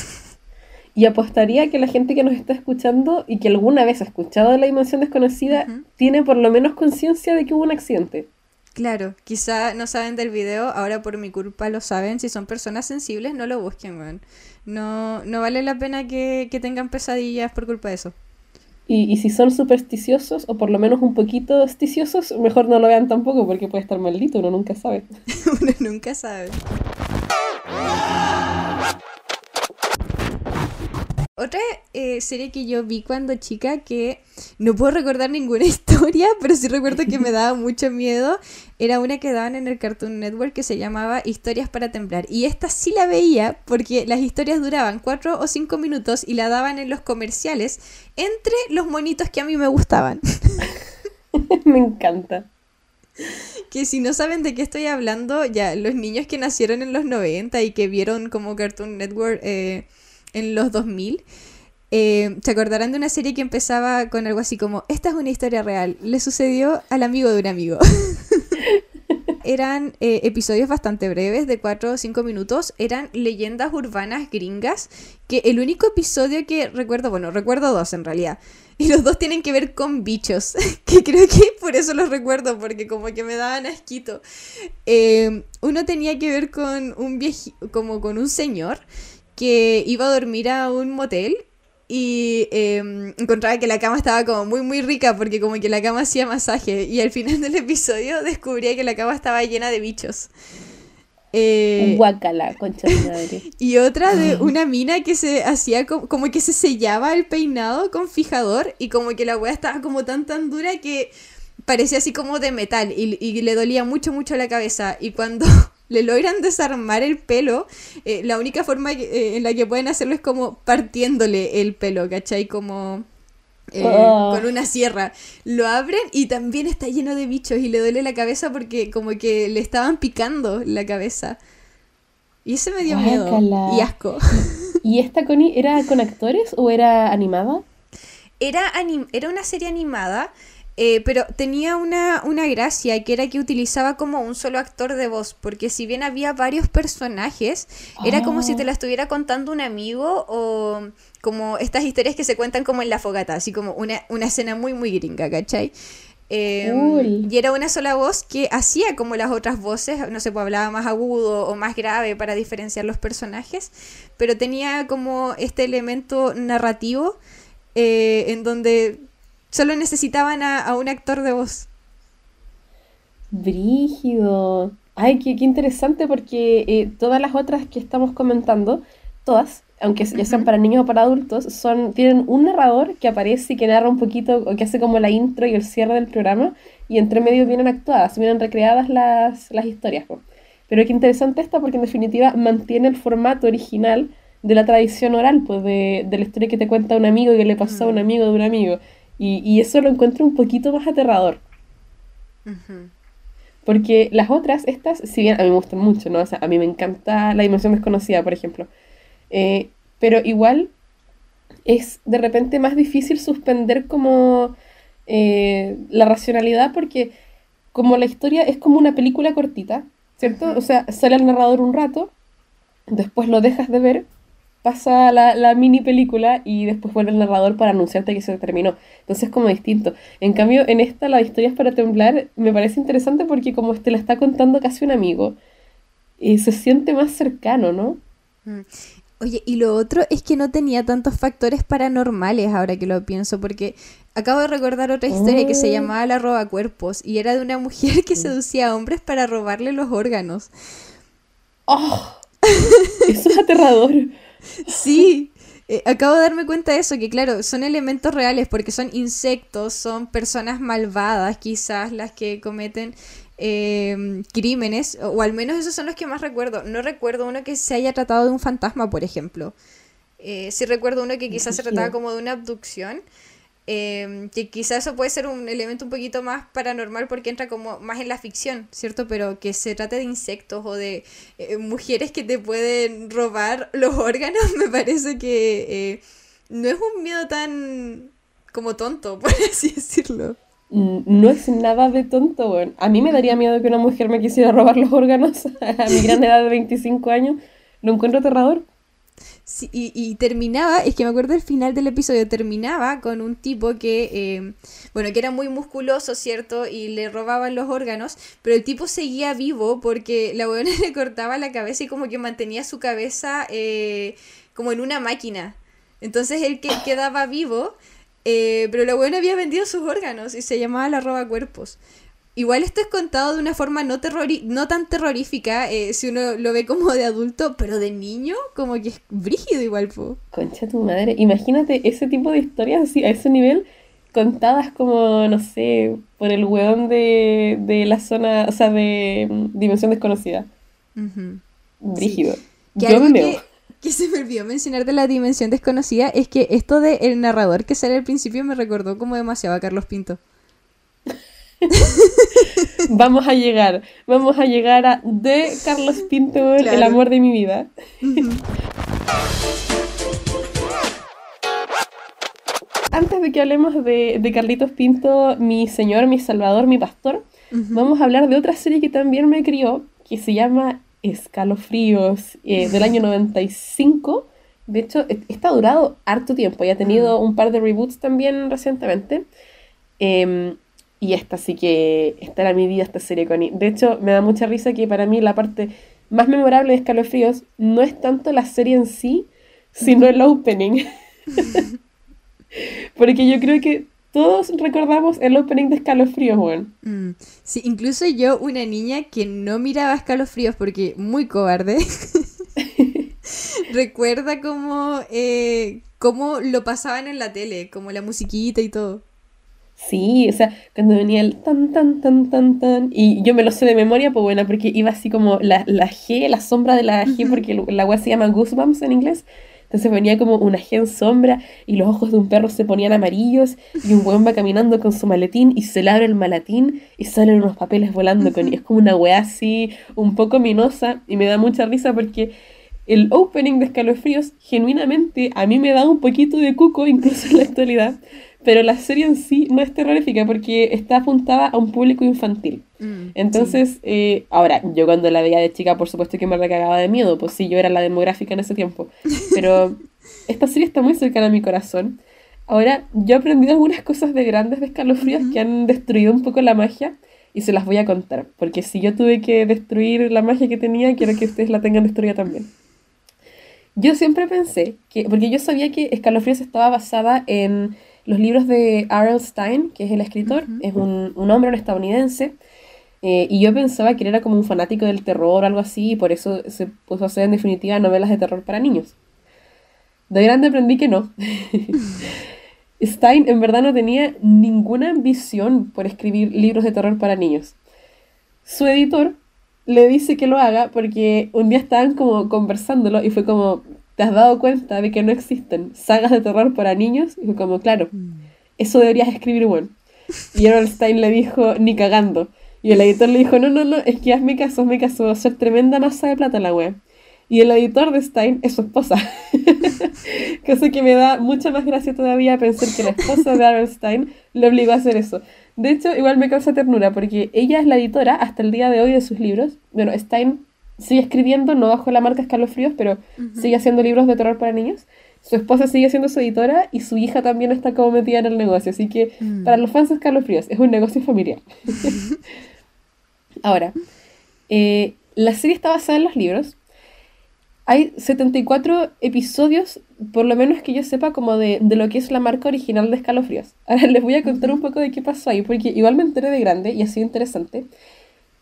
Y apostaría que la gente que nos está escuchando y que alguna vez ha escuchado de la dimensión desconocida, tiene por lo menos conciencia de que hubo un accidente. Claro, quizá no saben del video, ahora por mi culpa lo saben. Si son personas sensibles, no lo busquen, weón. No, no vale la pena que, tengan pesadillas por culpa de eso. Y, y, si son supersticiosos, o por lo menos un poquito esticiosos, mejor no lo vean tampoco porque puede estar maldito, uno nunca sabe. uno nunca sabe. Otra eh, serie que yo vi cuando chica que no puedo recordar ninguna historia, pero sí recuerdo que me daba mucho miedo, era una que daban en el Cartoon Network que se llamaba Historias para Temblar. Y esta sí la veía porque las historias duraban cuatro o cinco minutos y la daban en los comerciales entre los monitos que a mí me gustaban. me encanta. Que si no saben de qué estoy hablando, ya los niños que nacieron en los 90 y que vieron como Cartoon Network... Eh, en los 2000, eh, se acordarán de una serie que empezaba con algo así como, esta es una historia real, le sucedió al amigo de un amigo. eran eh, episodios bastante breves, de 4 o 5 minutos, eran leyendas urbanas gringas, que el único episodio que recuerdo, bueno, recuerdo dos en realidad, y los dos tienen que ver con bichos, que creo que por eso los recuerdo, porque como que me daban asquito. Eh, uno tenía que ver con un viejo, como con un señor que iba a dormir a un motel y em, encontraba que la cama estaba como muy muy rica porque como que la cama hacía masaje y al final del episodio descubría que la cama estaba llena de bichos. Eh, Guacala, concha de madre. y otra de una mina que se hacía como, que se sellaba el peinado con fijador y como que la weá estaba como tan tan dura que parecía así como de metal y, y le dolía mucho mucho la cabeza y cuando le logran desarmar el pelo, eh, la única forma eh, en la que pueden hacerlo es como partiéndole el pelo, ¿cachai? Como eh, oh. con una sierra. Lo abren y también está lleno de bichos y le duele la cabeza porque como que le estaban picando la cabeza. Y ese me dio miedo y asco. ¿Y esta Connie era con actores o era animada? Era, era una serie animada eh, pero tenía una, una gracia que era que utilizaba como un solo actor de voz, porque si bien había varios personajes, era como si te la estuviera contando un amigo o como estas historias que se cuentan como en la fogata, así como una, una escena muy, muy gringa, ¿cachai? Em, y era una sola voz que hacía como las otras voces, no sé, pues hablaba más agudo o más grave para diferenciar los personajes, pero tenía como este elemento narrativo eh, en donde solo necesitaban a, un actor de voz. Brígido. Ay, qué, interesante porque eh, todas las otras que estamos comentando, todas, aunque ya sean para niños o para adultos, son, tienen un narrador que aparece y que narra un poquito, o que hace como la intro y el cierre del programa, y entre medio vienen actuadas, vienen recreadas las, historias. Pero qué interesante esta porque en definitiva mantiene el formato original de la tradición oral, pues de, la historia que te cuenta un amigo y que le pasó a un amigo de un amigo. Y, eso lo encuentro un poquito más aterrador. Porque las otras, estas, si bien a mí me gustan mucho, ¿no? O sea, a mí me encanta La Dimensión Desconocida, por ejemplo. Eh, pero igual es de repente más difícil suspender como eh, la racionalidad porque como la historia es como una película cortita, ¿cierto? O sea, sale el narrador un rato, después lo dejas de ver, pasa la, la, mini película y después vuelve el narrador para anunciarte que se terminó. Entonces es como distinto. En cambio, en esta, la historia es para temblar, me parece interesante porque como te la está contando casi un amigo, y se siente más cercano, ¿no? Mm. Oye, y lo otro es que no tenía tantos factores paranormales ahora que lo pienso, porque acabo de recordar otra historia que se oh. llamaba La roba cuerpos y era de una mujer que seducía a hombres para robarle los órganos. ¡Oh! Eso es aterrador. Sí, eh, acabo de darme cuenta de eso, que claro, son elementos reales porque son insectos, son personas malvadas quizás las que cometen Em, crímenes, o al menos esos son los que más recuerdo. No recuerdo uno que se haya tratado de un fantasma, por ejemplo. Eh, sí recuerdo uno que quizás se trataba como de una abducción. Em, que quizás eso puede ser un elemento un poquito más paranormal porque entra como más en la ficción, ¿cierto? Pero que se trate de insectos o de eh, mujeres que te pueden robar los órganos, me parece que eh, no es un miedo tan como tonto, por así decirlo no es nada de tonto, bueno. A mí me daría miedo que una mujer me quisiera robar los órganos a mi gran edad de 25 años. Lo encuentro aterrador. Sí, y, terminaba, es que me acuerdo el final del episodio, terminaba con un tipo que, eh, bueno, que era muy musculoso, ¿cierto? Y le robaban los órganos, pero el tipo seguía vivo porque la buena le cortaba la cabeza y como que mantenía su cabeza eh, como en una máquina. Entonces él que quedaba vivo eh, pero la buena había vendido sus órganos y se llamaba la roba cuerpos. Igual esto es contado de una forma no, no tan terrorífica, eh, si uno lo ve como de adulto, pero de niño, como que es brígido igual, po. Concha tu madre, imagínate ese tipo de historias así, a ese nivel, contadas como, no sé, por el weón de, de la zona, o sea, de mm, Dimensión Desconocida. Brígido. Yo me que, que se me olvidó mencionar de la dimensión desconocida es que esto de el narrador que sale al principio me recordó como demasiado a Carlos Pinto. vamos a llegar, vamos a llegar a de Carlos Pinto, el amor de mi vida. Antes de que hablemos de, de, Carlitos Pinto, mi señor, mi salvador, mi pastor, vamos a hablar de otra serie que también me crió, que se llama Escalofríos eh, del año 95. De hecho, está durado harto tiempo y ha tenido un par de reboots también recientemente. Em, y esta sí que, esta era mi vida, esta serie, Connie. De hecho, me da mucha risa que para mí la parte más memorable de Escalofríos no es tanto la serie en sí, sino el opening. Porque yo creo que todos recordamos el opening de Escalofríos, weón. Mm, sí, incluso yo, una niña que no miraba Escalofríos porque muy cobarde, recuerda cómo, eh, cómo lo pasaban en la tele, como la musiquita y todo. Sí, o sea, cuando venía el tan, tan, tan, tan, tan, y yo me lo sé de memoria, pues bueno, porque iba así como la, la G, la sombra de la G, porque la web se llama Goosebumps en inglés, entonces venía como una gen sombra y los ojos de un perro se ponían amarillos y un weón va caminando con su maletín y se le abre el maletín y salen unos papeles volando con Es como una weá así un poco minosa y me da mucha risa porque el opening de Escalofríos genuinamente a mí me da un poquito de cuco incluso en la actualidad pero la serie en sí no es terrorífica porque está apuntada a un público infantil. Mm, Entonces, eh, ahora, yo cuando la veía de chica, por supuesto que me recagaba de miedo, pues sí, yo era la demográfica en ese tiempo. Pero esta serie está muy cercana a mi corazón. Ahora, yo he aprendido algunas cosas de grandes de escalofríos que han destruido un poco la magia y se las voy a contar, porque si yo tuve que destruir la magia que tenía, quiero que ustedes la tengan destruida también. Yo siempre pensé que, porque yo sabía que Escalofríos estaba basada en los libros de R.L. Stein, que es el escritor, es un, un, hombre, un estadounidense, eh, y yo pensaba que él era como un fanático del terror o algo así, y por eso se puso a hacer en definitiva novelas de terror para niños. De grande aprendí que no. Stein en verdad no tenía ninguna ambición por escribir libros de terror para niños. Su editor le dice que lo haga porque un día estaban como conversándolo y fue como, ¿te has dado cuenta de que no existen sagas de terror para niños? Y fue como, claro, mm. eso deberías escribir, bueno. Y Harold Stein le dijo, ni cagando. Y el editor le dijo, no, no, no, es que hazme caso, hazme caso, va a ser tremenda masa de plata la web. Y el editor de Stein es su esposa. Cosa que me da mucha más gracia todavía pensar que la esposa de Aaron Stein le obligó a hacer eso. De hecho, igual me causa ternura porque ella es la editora hasta el día de hoy de sus libros. Bueno, Stein sigue escribiendo, no bajo la marca Escalofríos, pero sigue haciendo libros de terror para niños. Su esposa sigue siendo su editora y su hija también está como metida en el negocio. Así que mm. para los fans de Escalofríos es un negocio familiar. Ahora, eh, la serie está basada en los libros, hay 74 episodios, por lo menos que yo sepa, como de, de, lo que es la marca original de Escalofríos. Ahora les voy a contar un poco de qué pasó ahí, porque igual me enteré de grande y ha sido interesante.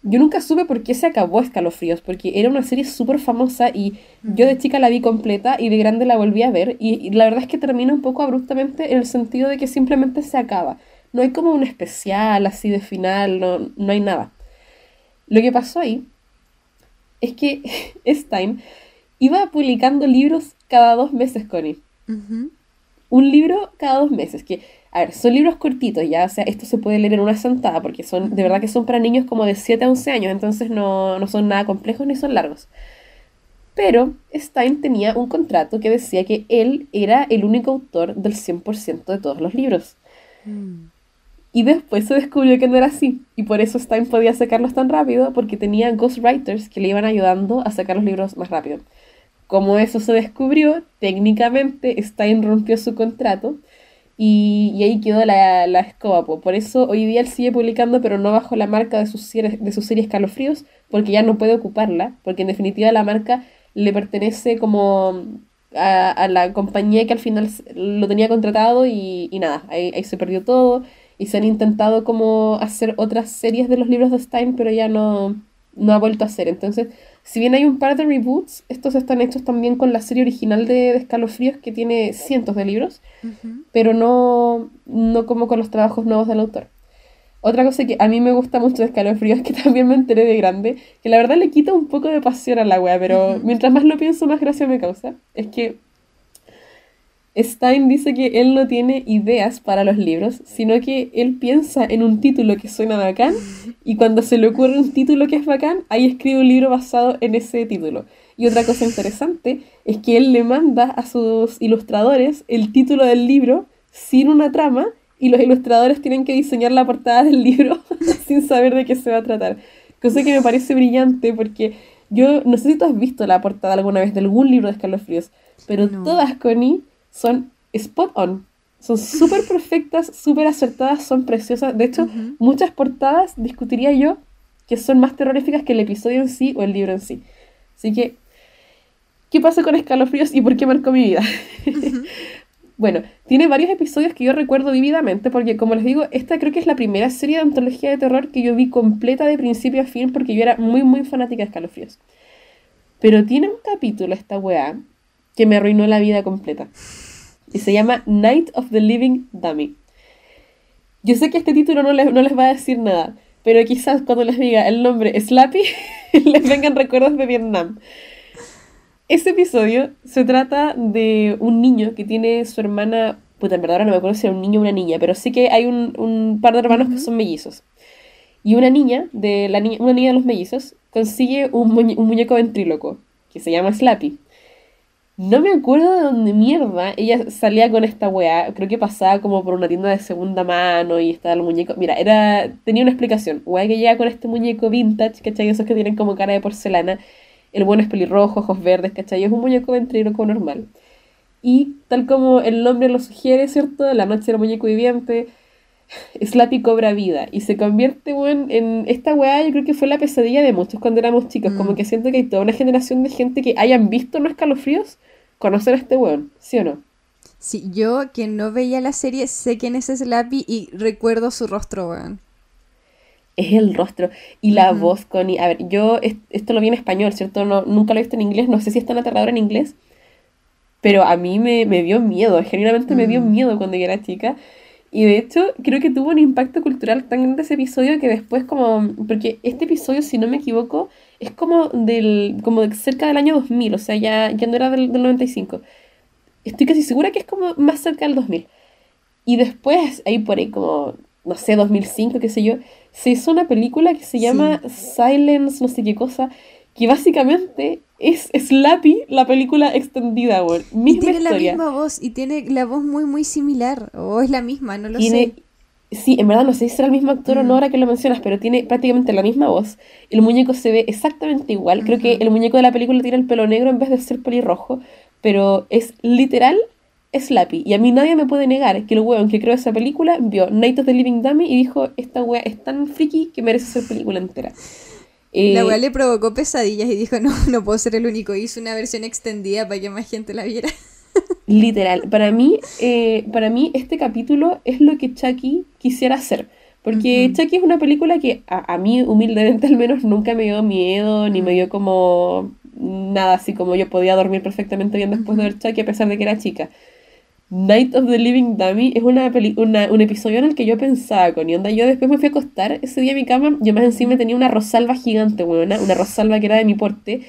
Yo nunca supe por qué se acabó Escalofríos, porque era una serie súper famosa y yo de chica la vi completa y de grande la volví a ver. Y, la verdad es que termina un poco abruptamente en el sentido de que simplemente se acaba. No hay como un especial así de final, no, no hay nada. Lo que pasó ahí es que Stein iba publicando libros cada dos meses, Connie. Un libro cada dos meses, que, a ver, son libros cortitos, ya, o sea, esto se puede leer en una sentada, porque son, de verdad que son para niños como de 7 a 11 años, entonces no, no son nada complejos ni son largos. Pero Stein tenía un contrato que decía que él era el único autor del 100% de todos los libros. Mm. Y después se descubrió que no era así. Y por eso Stein podía sacarlos tan rápido, porque tenía ghostwriters que le iban ayudando a sacar los libros más rápido. Como eso se descubrió, técnicamente Stein rompió su contrato y, ahí quedó la, la escoba. Por eso hoy día él sigue publicando, pero no bajo la marca de sus, series, de sus series porque ya no puede ocuparla, porque en definitiva la marca le pertenece como a, la compañía que al final lo tenía contratado y, nada, ahí, ahí, se perdió todo y se han intentado como hacer otras series de los libros de Stein, pero ya no, no ha vuelto a hacer. Entonces si bien hay un par de reboots, estos están hechos también con la serie original de, Escalofríos que tiene cientos de libros, pero no, no como con los trabajos nuevos del autor. Otra cosa que a mí me gusta mucho de Escalofríos, que también me enteré de grande, que la verdad le quita un poco de pasión a la wea, pero mientras más lo pienso, más gracia me causa, es que Stein dice que él no tiene ideas para los libros, sino que él piensa en un título que suena bacán y cuando se le ocurre un título que es bacán, ahí escribe un libro basado en ese título. Y otra cosa interesante es que él le manda a sus ilustradores el título del libro sin una trama y los ilustradores tienen que diseñar la portada del libro sin saber de qué se va a tratar. Cosa que me parece brillante porque yo no sé si tú has visto la portada alguna vez de algún libro de escalofríos, pero todas, Connie, son spot on. Son súper perfectas, súper acertadas, son preciosas. De hecho, muchas portadas discutiría yo que son más terroríficas que el episodio en sí o el libro en sí. Así que, ¿qué pasa con Escalofríos y por qué marcó mi vida? bueno, tiene varios episodios que yo recuerdo vividamente porque, como les digo, esta creo que es la primera serie de antología de terror que yo vi completa de principio a fin porque yo era muy, muy fanática de Escalofríos. Pero tiene un capítulo esta weá que me arruinó la vida completa. Y se llama Night of the Living Dummy. Yo sé que este título no les, no les va a decir nada, pero quizás cuando les diga el nombre Slappy, les vengan recuerdos de Vietnam. Ese episodio se trata de un niño que tiene su hermana, puta, en verdad ahora no me acuerdo si era un niño o una niña, pero sí que hay un, un par de hermanos que son mellizos. Y una niña, de la una niña de los mellizos, consigue un, un muñeco ventríloco, que se llama Slappy. No me acuerdo de dónde mierda ella salía con esta weá. Creo que pasaba como por una tienda de segunda mano y estaba el muñeco. Mira, era tenía una explicación. Weá que llega con este muñeco vintage, ¿cachai? Esos que tienen como cara de porcelana. El bueno es pelirrojo, ojos verdes, ¿cachai? Es un muñeco ventríloco normal. Y tal como el nombre lo sugiere, ¿cierto? La noche del muñeco viviente, Slappy cobra vida y se convierte, weón, en esta weá. Yo creo que fue la pesadilla de muchos cuando éramos chicos. Como Mm. que siento que hay toda una generación de gente que hayan visto los escalofríos conocer a este weón, ¿sí o no? Sí, yo que no veía la serie sé quién es Slappy y recuerdo su rostro, weón. Es el rostro y la voz, Connie. A ver, yo es- esto lo vi en español, ¿cierto? No, nunca lo he visto en inglés. No sé si es tan aterrador en inglés. Pero a mí me, me dio miedo. Genuinamente me dio Mm. miedo cuando yo era chica. Y de hecho, creo que tuvo un impacto cultural tan grande ese episodio que después como... Porque este episodio, si no me equivoco, es como del como de cerca del año 2000. O sea, ya, ya no era del, del 95. Estoy casi segura que es como más cerca del 2000. Y después, ahí por ahí como, no sé, 2005, qué sé yo, se hizo una película que se Sí. llama Silence, no sé qué cosa, que básicamente es Slappy, la película extendida, weón. Y Misma tiene la misma voz y tiene la voz muy, muy similar. O es la misma, no lo Tiene, sé. Sí, en verdad no sé si será el mismo actor o no Mm. ahora que lo mencionas, pero tiene prácticamente la misma voz. El muñeco se ve exactamente igual. Creo que el muñeco de la película tiene el pelo negro en vez de ser pelirrojo, pero es literal Slappy. Y a mí nadie me puede negar que el weón que creó esa película vio Night of the Living Dummy y dijo, esta wea es tan friki que merece ser película entera. Eh, La weá le provocó pesadillas y dijo, no, no puedo ser el único. Hizo una versión extendida para que más gente la viera. Literal, para mí, eh, para mí este capítulo es lo que Chucky quisiera hacer. Porque. Chucky es una película que a, a mí, humildemente al menos, nunca me dio miedo, ni me dio como nada así como yo podía dormir perfectamente bien después de ver Chucky a pesar de que era chica. Night of the Living Dummy es una, peli- una- un episodio en el que yo pensaba con onda. Yo después me fui a acostar ese día en mi cama. Yo más encima tenía una rosalba gigante, weona, una rosalba que era de mi porte.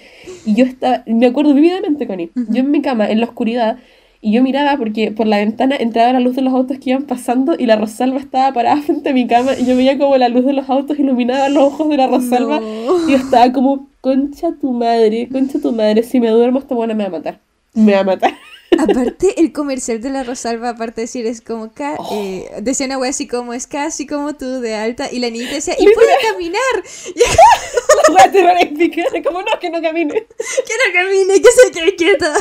Y yo estaba, me acuerdo vividamente, Connie. Ujú. Yo en mi cama, en la oscuridad, y yo miraba porque por la ventana entraba la luz de los autos que iban pasando y la rosalba estaba parada frente a mi cama. Y yo veía como la luz de los autos iluminaba los ojos de la rosalba. No. Y yo estaba como, concha tu madre, concha tu madre, si me duermo esta buena me va a matar. Me va a matar. Aparte, el comercial de la Rosalba, aparte de decir, es como, ca- Oh. eh, decía una wea así como, es casi como tú de alta, y la niñita decía, y puede caminar, La wea terrorífica. Como no, que no camine. que no camine, que se quede quieta.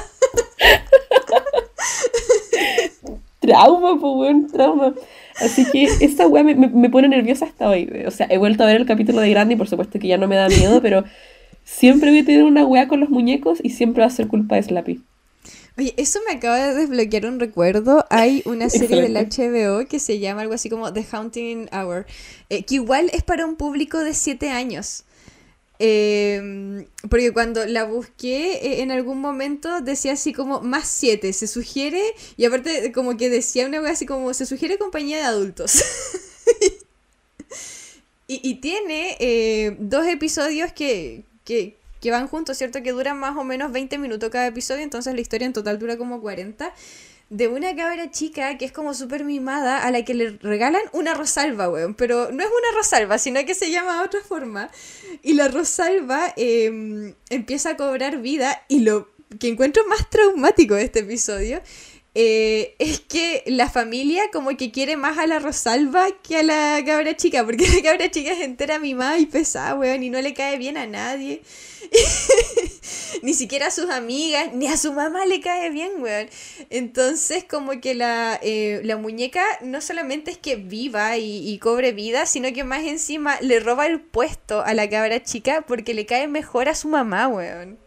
Trauma, pues, weón, trauma. Así que esta weá me, me, me pone nerviosa hasta hoy. O sea, he vuelto a ver el capítulo de Grande y por supuesto que ya no me da miedo, pero siempre voy a tener una weá con los muñecos y siempre va a ser culpa de Slappy. Oye, eso me acaba de desbloquear un recuerdo. Hay una serie del. HBO que se llama algo así como The Haunting Hour, eh, que igual es para un público de 7 años. Eh, porque cuando la busqué eh, en algún momento decía así como más 7, se sugiere, y aparte como que decía una cosa así como se sugiere compañía de adultos. y, y tiene eh, dos episodios que, que, que van juntos, ¿cierto? Que duran más o menos 20 minutos cada episodio, entonces la historia en total dura como 40. De una cabra chica que es como súper mimada a la que le regalan una rosalba, weón. Pero no es una rosalba, sino que se llama de otra forma. Y la rosalba eh, empieza a cobrar vida y lo que encuentro más traumático de este episodio eh, es que la familia como que quiere más a la Rosalba que a la cabra chica, porque la cabra chica es entera mimada y pesada, weón, y no le cae bien a nadie. ni siquiera a sus amigas, ni a su mamá le cae bien, weón. Entonces, como que la, eh, la muñeca no solamente es que viva y, cobre vida, sino que más encima le roba el puesto a la cabra chica porque le cae mejor a su mamá, weón.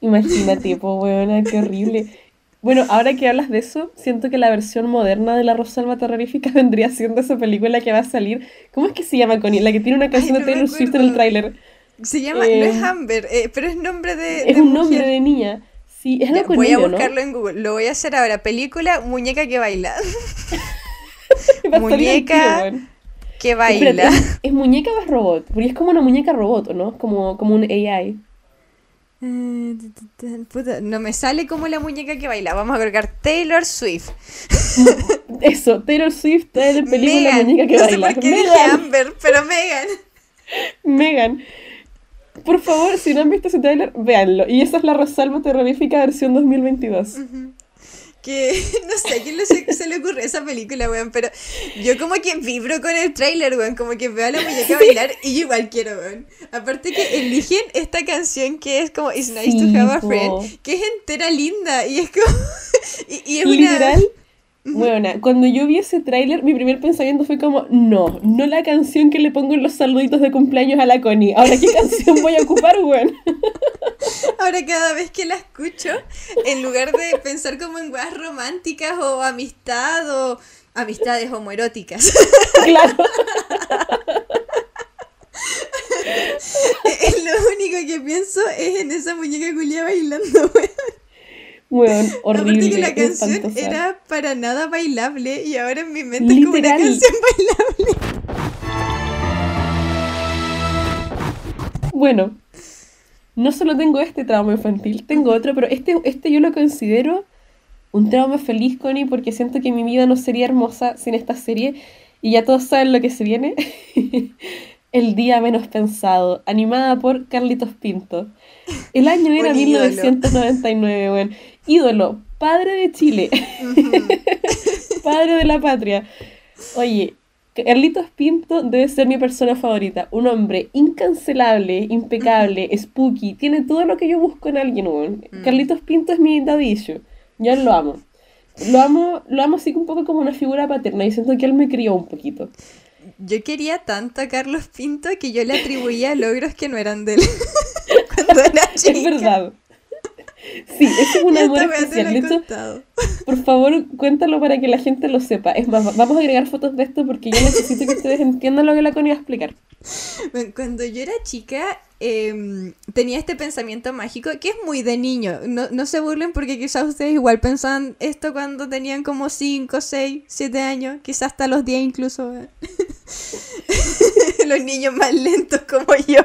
Imagínate, po, weona, qué horrible. Bueno, ahora que hablas de eso, siento que la versión moderna de La Rosalba Terrorífica vendría siendo esa película que va a salir. ¿Cómo es que se llama, Connie? La que tiene una canción no de Taylor Swift en el tráiler. Se llama, no Eh, es Amber, eh, pero es nombre de, Es de un nombre de niña. Sí, es Ya, algo con voy a buscarlo en Google. Lo voy a hacer ahora. Película Muñeca que baila. Muñeca que Espérate, baila. ¿es, es muñeca o es robot? Porque es como una muñeca robot, ¿o ¿no? Como, como un AI. Eh, puta, no me sale como la muñeca que baila. Vamos a colocar Taylor Swift. Eso, Taylor Swift trae en película Megan. muñeca que no baila. sé por qué dije Megan, Amber, pero Megan. Megan. Por favor, si no han visto ese trailer, véanlo. Y esa es la Rosalba terrorífica versión 2022. Que no sé a quién se, se le ocurre esa película, weón, pero yo como que vibro con el tráiler, weón, como que veo a la muñeca bailar y yo igual quiero, weón. Aparte que eligen esta canción que es como It's nice Sí, to have a po. friend, que es entera linda y es como... y, y es una... Bueno, cuando yo vi ese tráiler, mi primer pensamiento fue como, no, no la canción que le pongo en los saluditos de cumpleaños a la Connie. Ahora, ¿qué canción voy a ocupar, weón? Ahora cada vez que la escucho, en lugar de pensar como en weas románticas o amistad o amistades homoeróticas, Claro. lo único que pienso es en esa muñeca culia bailando, weón. Weón, horrible. que la canción espantosa. era para nada bailable y ahora en mi mente es como una canción bailable. Bueno, no solo tengo este trauma infantil, tengo otro, pero este, este yo lo considero un trauma feliz, Connie, porque siento que mi vida no sería hermosa sin esta serie. Y ya todos saben lo que se viene. El día menos pensado, animada por Carlitos Pinto. El año era Un ídolo. 1999, weón. Ídolo, padre de Chile, padre de la patria. Oye, Carlitos Pinto debe ser mi persona favorita. Un hombre incancelable, impecable, spooky. Tiene todo lo que yo busco en alguien. Mm. Carlitos Pinto es mi issue. Yo lo amo. Lo amo, lo amo así un poco como una figura paterna y siento que él me crió un poquito. Yo quería tanto a Carlos Pinto que yo le atribuía logros que no eran de él cuando era chica. Es verdad. Sí, es un amor especial. De he hecho, por favor, cuéntalo para que la gente lo sepa. Es más, va- vamos a agregar fotos de esto porque yo necesito que ustedes entiendan lo que la Connie va a explicar. Bueno, Cuando yo era chica, em, tenía este pensamiento mágico que es muy de niño. No, no se burlen porque quizás ustedes igual pensaban esto cuando tenían como 5, 6, 7 años, quizás hasta los 10 incluso. ¿eh? los niños más lentos como yo.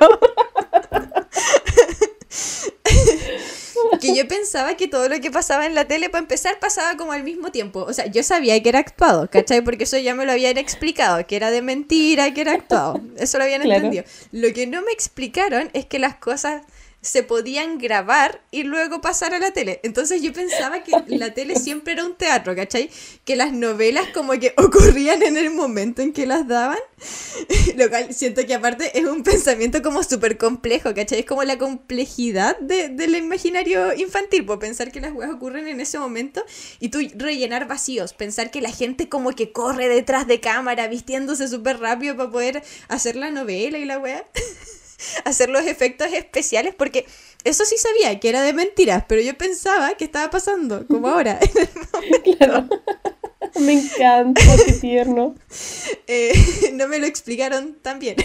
Que yo pensaba que todo lo que pasaba en la tele, para empezar, pasaba como al mismo tiempo. O sea, yo sabía que era actuado, ¿cachai? Porque eso ya me lo habían explicado, que era de mentira, que era actuado. Eso lo habían Claro. entendido. Lo que no me explicaron es que las cosas se podían grabar y luego pasar a la tele. Entonces yo pensaba que la tele siempre era un teatro, ¿cachai? Que las novelas como que ocurrían en el momento en que las daban. Lo cual siento que aparte es un pensamiento como súper complejo, ¿cachai? Es como la complejidad de- del imaginario infantil, por pensar que las weas ocurren en ese momento y tú rellenar vacíos, pensar que la gente como que corre detrás de cámara vistiéndose súper rápido para poder hacer la novela y la wea. hacer los efectos especiales, porque eso sí sabía que era de mentiras, pero yo pensaba que estaba pasando, como ahora. Claro. Me encanta, qué tierno. Eh, no me lo explicaron tan bien.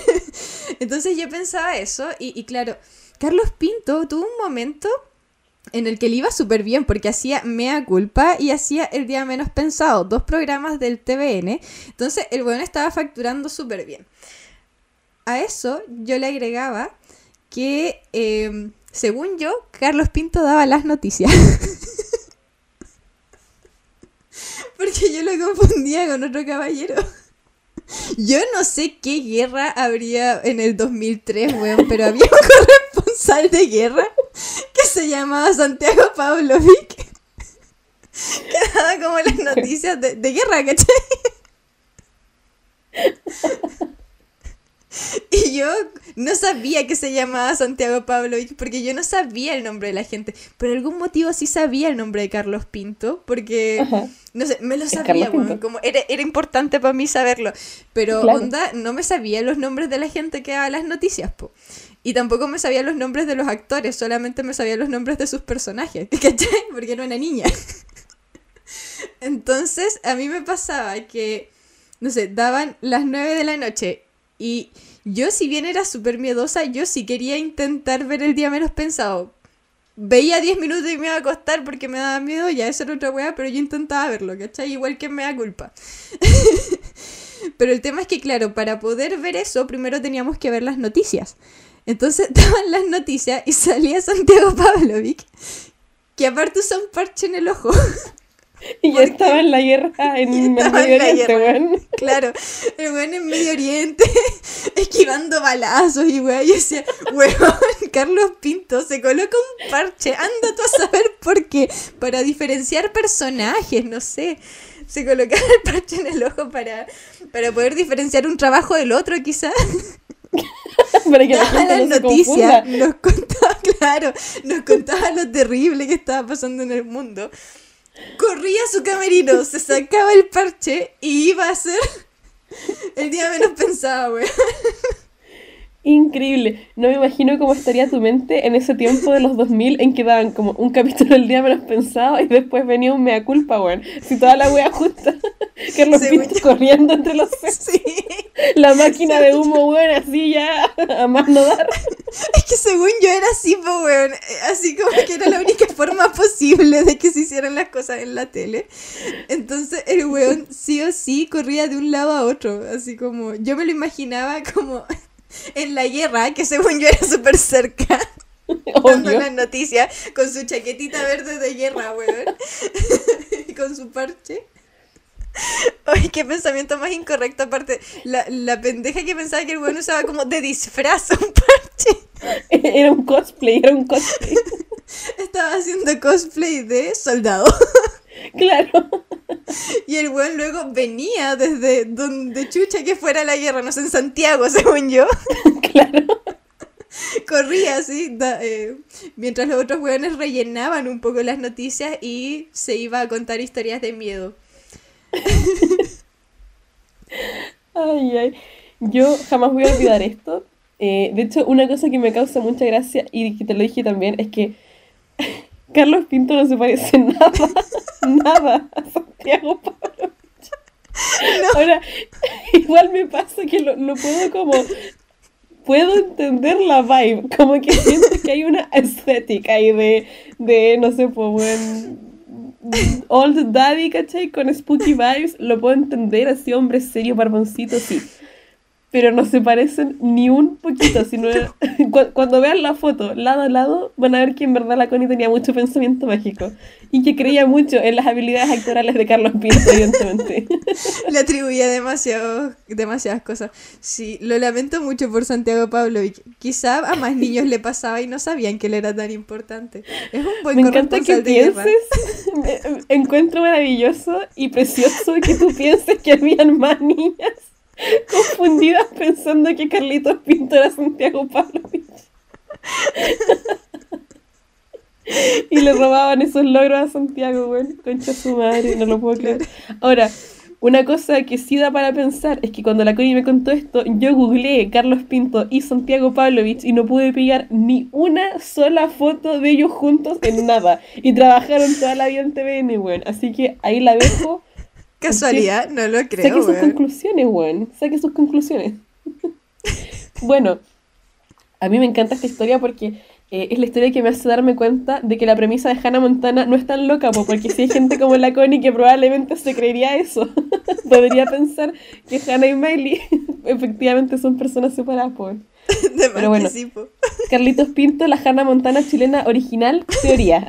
Entonces yo pensaba eso y, y claro, Carlos Pinto tuvo un momento en el que le iba súper bien porque hacía Mea Culpa y hacía El Día Menos Pensado, dos programas del TVN. Entonces el bueno estaba facturando súper bien. A eso yo le agregaba que, eh, según yo, Carlos Pinto daba las noticias. Porque yo lo confundía con otro caballero. Yo no sé qué guerra habría en el 2003, weón, pero había un corresponsal de guerra que se llamaba Santiago Pavlovic. Que daba como las noticias de, de guerra, ¿cachai? Y yo no sabía que se llamaba Santiago Pavlovich porque yo no sabía el nombre de la gente. Por algún motivo sí sabía el nombre de Carlos Pinto porque, Ajá. no sé, me lo sabía, como era, era importante para mí saberlo. Pero Claro. onda, no me sabía los nombres de la gente que daba las noticias, po. Y tampoco me sabía los nombres de los actores, solamente me sabía los nombres de sus personajes, ¿cachai? Porque era una niña. Entonces, a mí me pasaba que, no sé, daban las 9 de la noche y yo, si bien era súper miedosa, yo sí quería intentar ver el día menos pensado. Veía 10 minutos y me iba a acostar porque me daba miedo, ya eso era otra weá, pero yo intentaba verlo, ¿cachai? Igual que me da culpa. pero el tema es que, claro, para poder ver eso, primero teníamos que ver las noticias. Entonces daban las noticias y salía Santiago Pavlovic, que aparte usa un parche en el ojo. Y ya estaba en la guerra en el Medio Oriente, weón. Claro, el weón en Medio Oriente, esquivando balazos y weón. Y decía, weón, Carlos Pinto se coloca un parche, anda tú a saber por qué. Para diferenciar personajes, no sé. Se colocaba el parche en el ojo para, para poder diferenciar un trabajo del otro, quizás. para que la gente no se confunda. nos contaba, claro, nos contaba lo terrible que estaba pasando en el mundo corría su camerino, se sacaba el parche y iba a ser el día menos pensado, weón. Increíble. No me imagino cómo estaría tu mente en ese tiempo de los 2000 en que daban como un capítulo el día menos pensado y después venía un mea culpa, weón. Si toda la wea justa. Carlos Pinto corriendo entre los... Sí. La máquina de humo, weón, así ya a más no dar. Es que según yo era así, weón. Así como que era la única forma posible de que se hicieran las cosas en la tele. Entonces el weón sí o sí corría de un lado a otro. Así como... Yo me lo imaginaba como en la guerra, que según yo era súper cerca. Dando las noticias con su chaquetita verde de guerra, weón. y con su parche. Ay, qué pensamiento más incorrecto. Aparte, la, la pendeja que pensaba que el weón usaba como de disfraz un parche. Era un cosplay, era un cosplay. Estaba haciendo cosplay de soldado. Claro. Y el weón luego venía desde donde chucha que fuera la guerra, no sé, en Santiago, según yo. Claro. Corría así, eh, mientras los otros weones rellenaban un poco las noticias y se iba a contar historias de miedo. Ay, ay. Yo jamás voy a olvidar esto. Eh, de hecho, una cosa que me causa mucha gracia y que te lo dije también es que Carlos Pinto no se parece nada, nada a Santiago Pablo. Ahora, igual me pasa que lo, puedo como puedo entender la vibe, como que siento que hay una estética ahí de, de no sé, pues, buen Old Daddy, ¿cachai? Con spooky vibes, lo puedo entender, así hombre serio, barboncito, sí pero no se parecen ni un poquito. Sino cuando vean la foto lado a lado, van a ver que en verdad la Connie tenía mucho pensamiento mágico y que creía mucho en las habilidades actorales de Carlos Pinto, evidentemente. Le atribuía demasiado, demasiadas cosas. Sí, lo lamento mucho por Santiago Pablo. Quizá a más niños le pasaba y no sabían que él era tan importante. Es un buen Me encanta que pienses, encuentro maravilloso y precioso que tú pienses que habían más niñas confundidas pensando que Carlitos Pinto era Santiago Pavlovich. y le robaban esos logros a Santiago, güey. Concha su madre, no lo puedo creer. Ahora, una cosa que sí da para pensar es que cuando la Connie me contó esto, yo googleé Carlos Pinto y Santiago Pavlovich y no pude pillar ni una sola foto de ellos juntos en nada. Y trabajaron toda la vida en TVN, güey. Así que ahí la dejo Casualidad, no lo creo. Saque sus conclusiones, weón. Saque sus conclusiones. bueno, a mí me encanta esta historia porque eh, es la historia que me hace darme cuenta de que la premisa de Hannah Montana no es tan loca, porque si hay gente como la Connie que probablemente se creería eso, podría pensar que Hannah y Miley efectivamente son personas separadas, pues. Pero bueno, Carlitos Pinto, la Hannah Montana chilena original, teoría.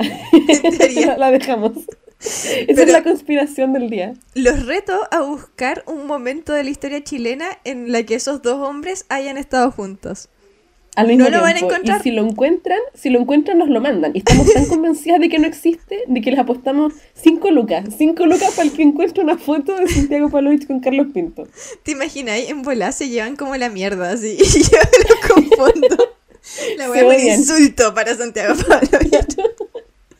teoría. la dejamos. Esa es la conspiración del día. Los reto a buscar un momento de la historia chilena en la que esos dos hombres hayan estado juntos. Al mismo no lo van a encontrar. Y si lo encuentran, si lo encuentran, nos lo mandan. Y estamos tan convencidas de que no existe, de que les apostamos 5 lucas. 5 lucas para el que encuentre una foto de Santiago Palovich con Carlos Pinto. ¿Te imaginas? En volar se llevan como la mierda, así. Y yo lo confundo. La voy a insulto para Santiago Palovich.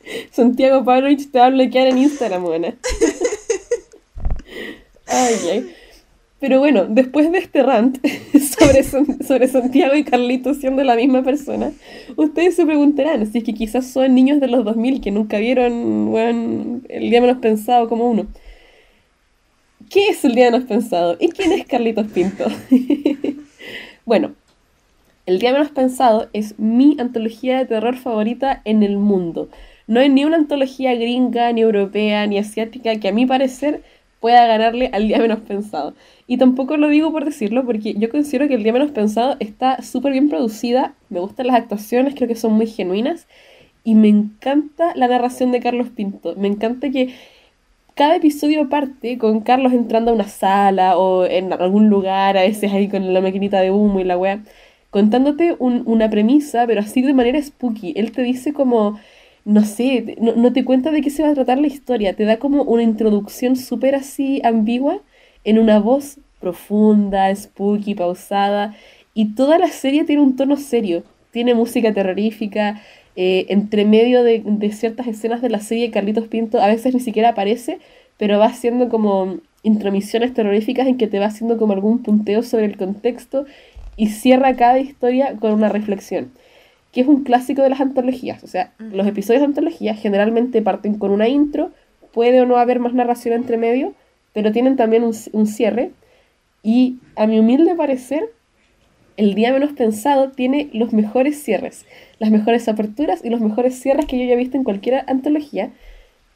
Santiago Pavlovich te va a bloquear en Instagram, buena. Ay, ay. Pero bueno, después de este rant sobre, sobre Santiago y Carlito siendo la misma persona, ustedes se preguntarán si es que quizás son niños de los 2000 que nunca vieron bueno, el día menos pensado como uno. ¿Qué es el día menos pensado? ¿Y quién es Carlitos Pinto? bueno, el día menos pensado es mi antología de terror favorita en el mundo. No hay ni una antología gringa, ni europea, ni asiática que a mi parecer pueda ganarle al día menos pensado. Y tampoco lo digo por decirlo, porque yo considero que el día menos pensado está súper bien producida, me gustan las actuaciones, creo que son muy genuinas, y me encanta la narración de Carlos Pinto. Me encanta que cada episodio parte con Carlos entrando a una sala o en algún lugar, a veces ahí con la maquinita de humo y la weá, contándote una premisa, pero así de manera spooky. Él te dice como, no sé, no, no te cuenta de qué se va a tratar la historia, te da como una introducción súper así ambigua en una voz profunda, spooky, pausada, y toda la serie tiene un tono serio, tiene música terrorífica, eh, entre medio de, ciertas escenas de la serie, Carlitos Pinto a veces ni siquiera aparece, pero va haciendo como intromisiones terroríficas en que te va haciendo como algún punteo sobre el contexto y cierra cada historia con una reflexión, que es un clásico de las antologías. O sea, los episodios de antología generalmente parten con una intro, puede o no haber más narración entre medio, pero tienen también un, un cierre. Y a mi humilde parecer, el día menos pensado tiene los mejores cierres, las mejores aperturas y los mejores cierres que yo haya visto en cualquier antología.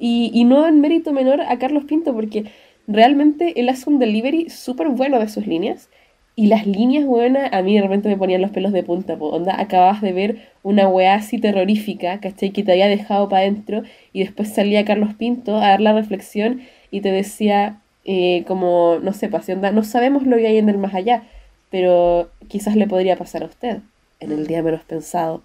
Y, no en mérito menor a Carlos Pinto, porque realmente él hace un delivery súper bueno de sus líneas. Y las líneas buenas a mí de repente me ponían los pelos de punta, po. onda, acababas de ver una weá así terrorífica, ¿cachai? Que te había dejado para adentro y después salía Carlos Pinto a dar la reflexión y te decía eh, como, no sé, pues, no sabemos lo que hay en el más allá, pero quizás le podría pasar a usted en el día menos pensado.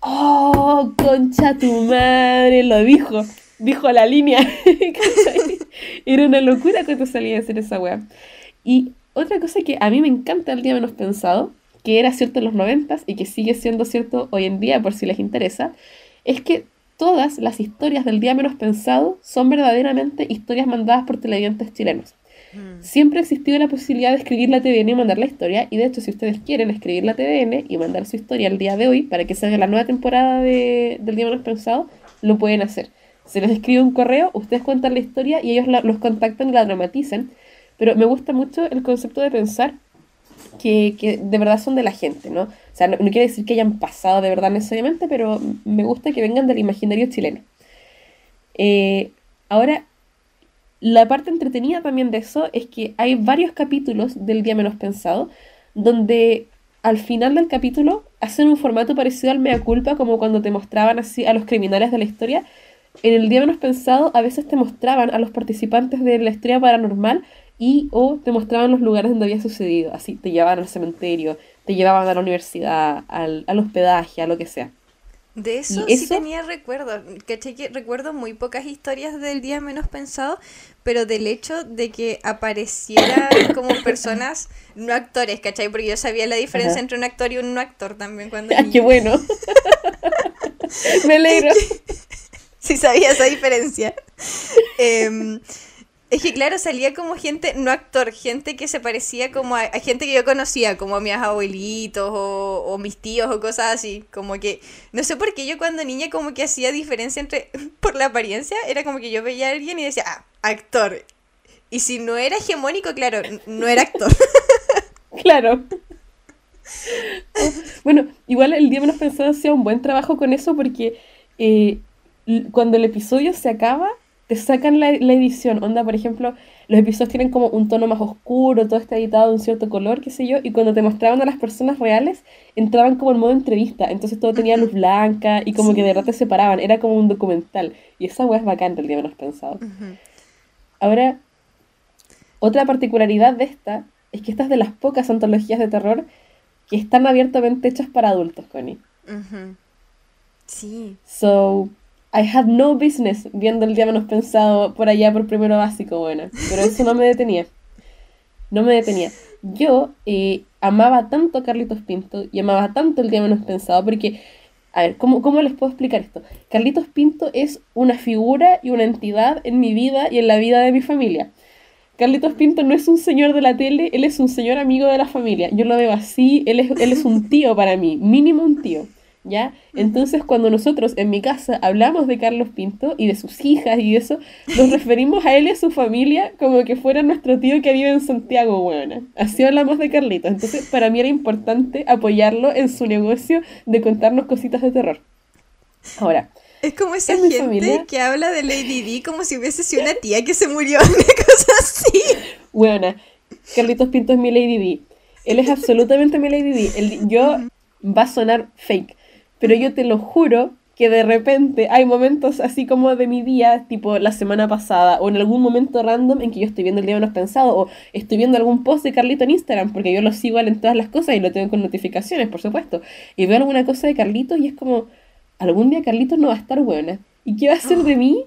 ¡Oh, concha tu madre! Lo dijo, dijo la línea. Era una locura te salía a hacer esa weá. Y otra cosa que a mí me encanta el día menos pensado, que era cierto en los noventas y que sigue siendo cierto hoy en día por si les interesa, es que todas las historias del día menos pensado son verdaderamente historias mandadas por televidentes chilenos. Mm. Siempre ha existido la posibilidad de escribir la TVN y mandar la historia. Y de hecho, si ustedes quieren escribir la TVN y mandar su historia el día de hoy para que salga la nueva temporada de, del Día Menos Pensado, lo pueden hacer. Se les escribe un correo, ustedes cuentan la historia y ellos los contactan y la dramatizan. Pero me gusta mucho el concepto de pensar que, que, de verdad son de la gente, ¿no? O sea, no, quiere decir que hayan pasado de verdad necesariamente, pero me gusta que vengan del imaginario chileno. Eh, ahora, la parte entretenida también de eso es que hay varios capítulos del Día Menos Pensado donde al final del capítulo hacen un formato parecido al Mea Culpa, como cuando te mostraban así a los criminales de la historia. En el Día Menos Pensado a veces te mostraban a los participantes de la historia paranormal y o te mostraban los lugares donde había sucedido. Así, te llevaban al cementerio, te llevaban a la universidad, al, al hospedaje, a lo que sea. De eso, sí tenía recuerdo, ¿cachai? Que recuerdo muy pocas historias del día menos pensado, pero del hecho de que aparecieran como personas no actores, ¿cachai? Porque yo sabía la diferencia entre un actor y un no actor también cuando... ¡Ah, qué bueno! Me alegro. sí sabía esa diferencia. Eh, es que claro, salía como gente, no actor, gente que se parecía como a, gente que yo conocía, como a mis abuelitos o, mis tíos o cosas así. Como que, no sé por qué yo cuando niña como que hacía diferencia entre, por la apariencia, era como que yo veía a alguien y decía, ah, actor. Y si no era hegemónico, claro, no era actor. claro. bueno, igual el día menos pensado hacía un buen trabajo con eso porque eh, cuando el episodio se acaba te sacan la, edición. Onda, por ejemplo, los episodios tienen como un tono más oscuro, todo está editado de un cierto color, qué sé yo, y cuando te mostraban a las personas reales, entraban como en modo entrevista, entonces todo tenía luz blanca y como que de verdad te separaban, era como un documental. Y esa weá es bacán del día menos pensado. Ahora, otra particularidad de esta es que esta es de las pocas antologías de terror que están abiertamente hechas para adultos, Connie. Sí. So, I had no business viendo el día pensado por allá por primero básico, bueno, pero eso no me detenía. No me detenía. Yo eh, amaba tanto a Carlitos Pinto y amaba tanto el día pensado porque, a ver, ¿cómo, ¿cómo les puedo explicar esto? Carlitos Pinto es una figura y una entidad en mi vida y en la vida de mi familia. Carlitos Pinto no es un señor de la tele, él es un señor amigo de la familia. Yo lo veo así, él es, él es un tío para mí, mínimo un tío. ¿Ya? Entonces cuando nosotros en mi casa hablamos de Carlos Pinto y de sus hijas y eso, nos referimos a él y a su familia como que fuera nuestro tío que vive en Santiago, buena. Así hablamos de Carlitos. Entonces para mí era importante apoyarlo en su negocio de contarnos cositas de terror. Ahora. Es como esa gente que habla de Lady D como si hubiese sido una tía que se murió, una cosa así. Buena. Carlitos Pinto es mi Lady D. Él es absolutamente mi Lady D. yo va a sonar fake, pero yo te lo juro que de repente hay momentos así como de mi día, tipo la semana pasada, o en algún momento random en que yo estoy viendo el día menos pensado, o estoy viendo algún post de Carlito en Instagram, porque yo lo sigo en todas las cosas y lo tengo con notificaciones, por supuesto, y veo alguna cosa de Carlitos y es como, algún día Carlitos no va a estar buena. ¿Y qué va a hacer de mí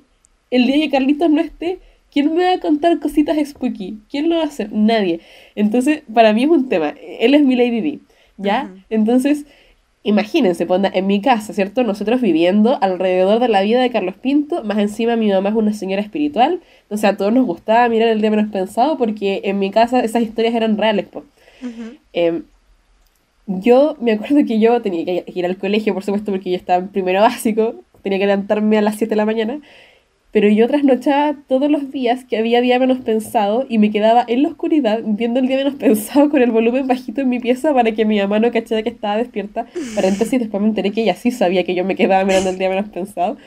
el día que Carlitos no esté? ¿Quién me va a contar cositas spooky? ¿Quién lo va a hacer? Nadie. Entonces, para mí es un tema. Él es mi Lady D, ¿ya? Entonces Imagínense, ponda, en mi casa, ¿cierto? Nosotros viviendo alrededor de la vida de Carlos Pinto, más encima mi mamá es una señora espiritual, o sea, a todos nos gustaba mirar el día menos pensado porque en mi casa esas historias eran reales, pues. yo me acuerdo que yo tenía que ir al colegio, por supuesto, porque yo estaba en primero básico, tenía que levantarme a las 7 de la mañana, pero yo trasnochaba todos los días que había día menos pensado y me quedaba en la oscuridad viendo el día menos pensado con el volumen bajito en mi pieza para que mi mamá no cachara que estaba despierta. Paréntesis, después me enteré que ella sí sabía que yo me quedaba mirando el día menos pensado.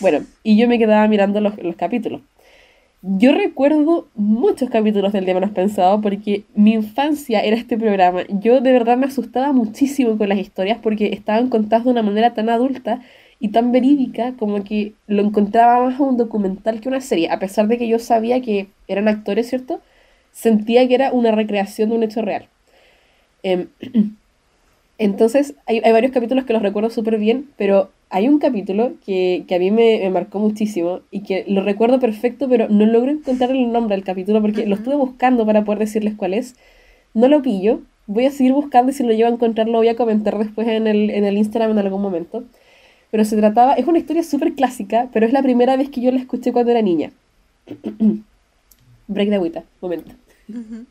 Bueno, y yo me quedaba mirando los, los capítulos. Yo recuerdo muchos capítulos del día menos pensado porque mi infancia era este programa. Yo de verdad me asustaba muchísimo con las historias porque estaban contadas de una manera tan adulta y tan verídica como que lo encontraba más a un documental que una serie, a pesar de que yo sabía que eran actores, ¿cierto? Sentía que era una recreación de un hecho real. Em, entonces, hay, varios capítulos que los recuerdo súper bien, pero hay un capítulo que, a mí me, marcó muchísimo y que lo recuerdo perfecto, pero no logro encontrar el nombre del capítulo porque lo estuve buscando para poder decirles cuál es. No lo pillo. Voy a seguir buscando y si lo llevo a encontrar lo voy a comentar después en el, en el Instagram en algún momento pero se trataba, es una historia súper clásica, pero es la primera vez que yo la escuché cuando era niña. Break de agüita, momento.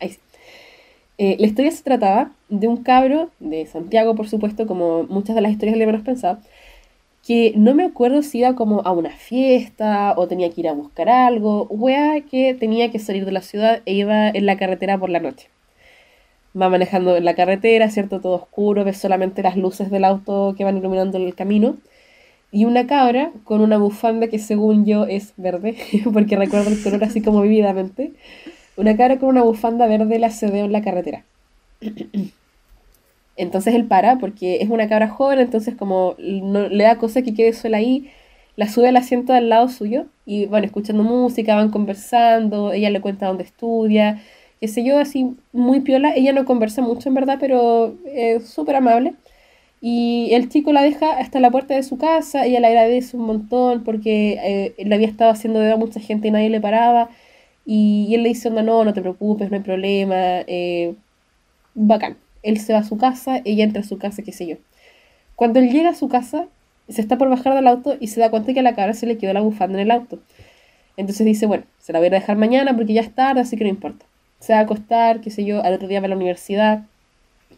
Ahí sí. Eh, la historia se trataba de un cabro de Santiago, por supuesto, como muchas de las historias le hemos pensado, que no me acuerdo si iba como a una fiesta o tenía que ir a buscar algo, wea que tenía que salir de la ciudad e iba en la carretera por la noche va manejando en la carretera, ¿cierto? Todo oscuro, ves solamente las luces del auto que van iluminando el camino. Y una cabra con una bufanda que según yo es verde, porque recuerdo el color así como vividamente. Una cabra con una bufanda verde la cedeo en la carretera. Entonces él para, porque es una cabra joven, entonces como no, le da cosa que quede sola ahí, la sube al asiento al lado suyo y bueno, escuchando música, van conversando, ella le cuenta dónde estudia, qué sé yo, así muy piola. Ella no conversa mucho en verdad, pero es súper amable. Y el chico la deja hasta la puerta de su casa, ella le agradece un montón porque eh, le había estado haciendo de a mucha gente y nadie le paraba. Y, él le dice, no, no, no te preocupes, no hay problema. Eh, bacán. Él se va a su casa, ella entra a su casa, qué sé yo. Cuando él llega a su casa, se está por bajar del auto y se da cuenta que a la cara se le quedó la bufanda en el auto. Entonces dice, bueno, se la voy a dejar mañana porque ya es tarde, así que no importa se va a acostar, qué sé yo, al otro día va a la universidad.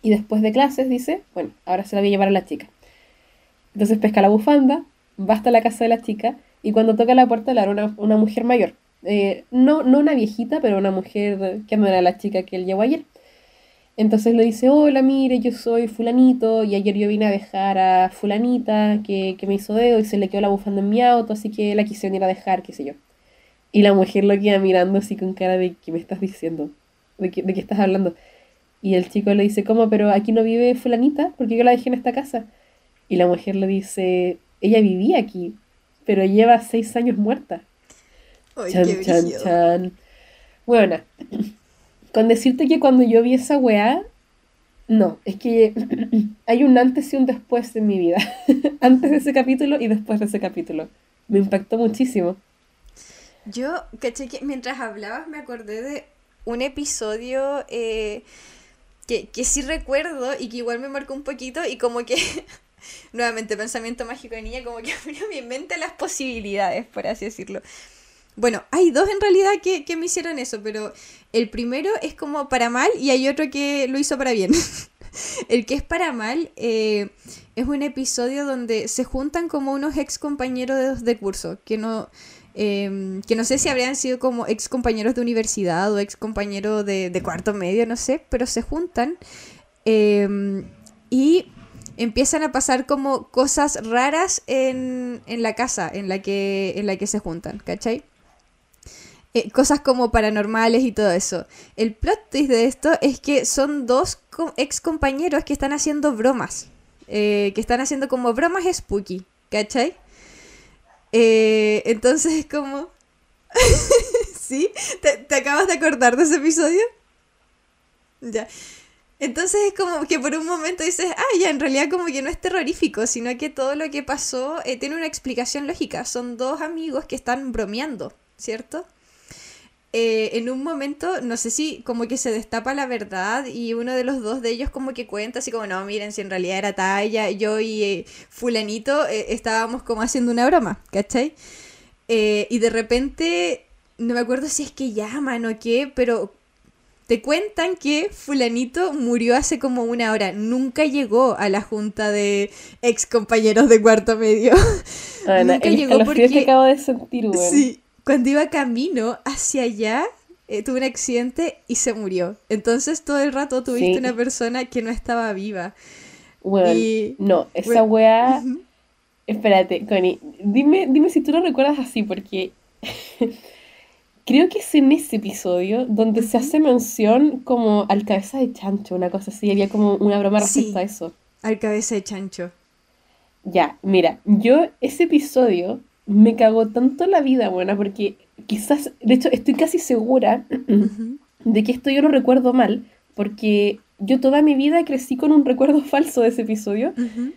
Y después de clases dice, bueno, ahora se la voy a llevar a la chica. Entonces pesca la bufanda, va hasta la casa de la chica y cuando toca la puerta le abre una, mujer mayor. Eh, no, no una viejita, pero una mujer que no era la chica que él llevó ayer. Entonces le dice, hola, mire, yo soy fulanito y ayer yo vine a dejar a fulanita que, que me hizo dedo y se le quedó la bufanda en mi auto, así que la quise venir a dejar, qué sé yo. Y la mujer lo queda mirando así con cara de ¿qué me estás diciendo? ¿De qué, de qué estás hablando? Y el chico le dice, ¿cómo? Pero aquí no vive fulanita, porque yo la dejé en esta casa. Y la mujer le dice, ella vivía aquí, pero lleva seis años muerta. chan, chan, chan. Bueno, con decirte que cuando yo vi esa weá, no, es que hay un antes y un después en mi vida. antes de ese capítulo y después de ese capítulo. Me impactó muchísimo. Yo, caché que mientras hablabas me acordé de un episodio eh, que, que sí recuerdo y que igual me marcó un poquito y como que, nuevamente, pensamiento mágico de niña, como que abrió mi mente las posibilidades, por así decirlo. Bueno, hay dos en realidad que, que me hicieron eso, pero el primero es como para mal y hay otro que lo hizo para bien. el que es para mal eh, es un episodio donde se juntan como unos ex compañeros de curso, que no Em, que no sé si habrían sido como ex compañeros de universidad o ex compañeros de, cuarto medio, no sé, pero se juntan em, y empiezan a pasar como cosas raras en, la casa en la, que, en la que se juntan, ¿cachai? eh, cosas como paranormales y todo eso. El plot twist de esto es que son dos ex compañeros que están haciendo bromas. Eh, que están haciendo como bromas spooky, ¿cachai? Eh, entonces es como... ¿Sí? ¿Te, ¿Te acabas de acordar de ese episodio? Ya. Entonces es como que por un momento dices, ah, ya, en realidad como que no es terrorífico, sino que todo lo que pasó eh, tiene una explicación lógica. Son dos amigos que están bromeando, ¿cierto? Eh, en un momento, no sé si como que se destapa la verdad y uno de los dos de ellos como que cuenta así como, no, miren, si en realidad era talla, yo y eh, fulanito estábamos como haciendo una broma, ¿cachai? y de repente, no me acuerdo si es que llaman o qué, pero te cuentan que fulanito murió hace como una hora. Nunca llegó a la junta de ex compañeros de cuarto medio. Nunca llegó porque... que acabo de sentir, Sí, cuando iba camino hacia allá, eh, tuvo un accidente y se murió. Entonces todo el rato tuviste una persona que no estaba viva. Bueno, no, esa weá... Espérate, Connie, dime, dime si tú lo recuerdas así, porque creo que es en ese episodio donde se hace mención como al cabeza de chancho, una cosa así, había como una broma respecto a eso. Al cabeza de chancho. Ya, mira, yo ese episodio me cagó tanto la vida, buena, porque quizás, de hecho, estoy casi segura de que esto yo lo recuerdo mal, porque yo toda mi vida crecí con un recuerdo falso de ese episodio,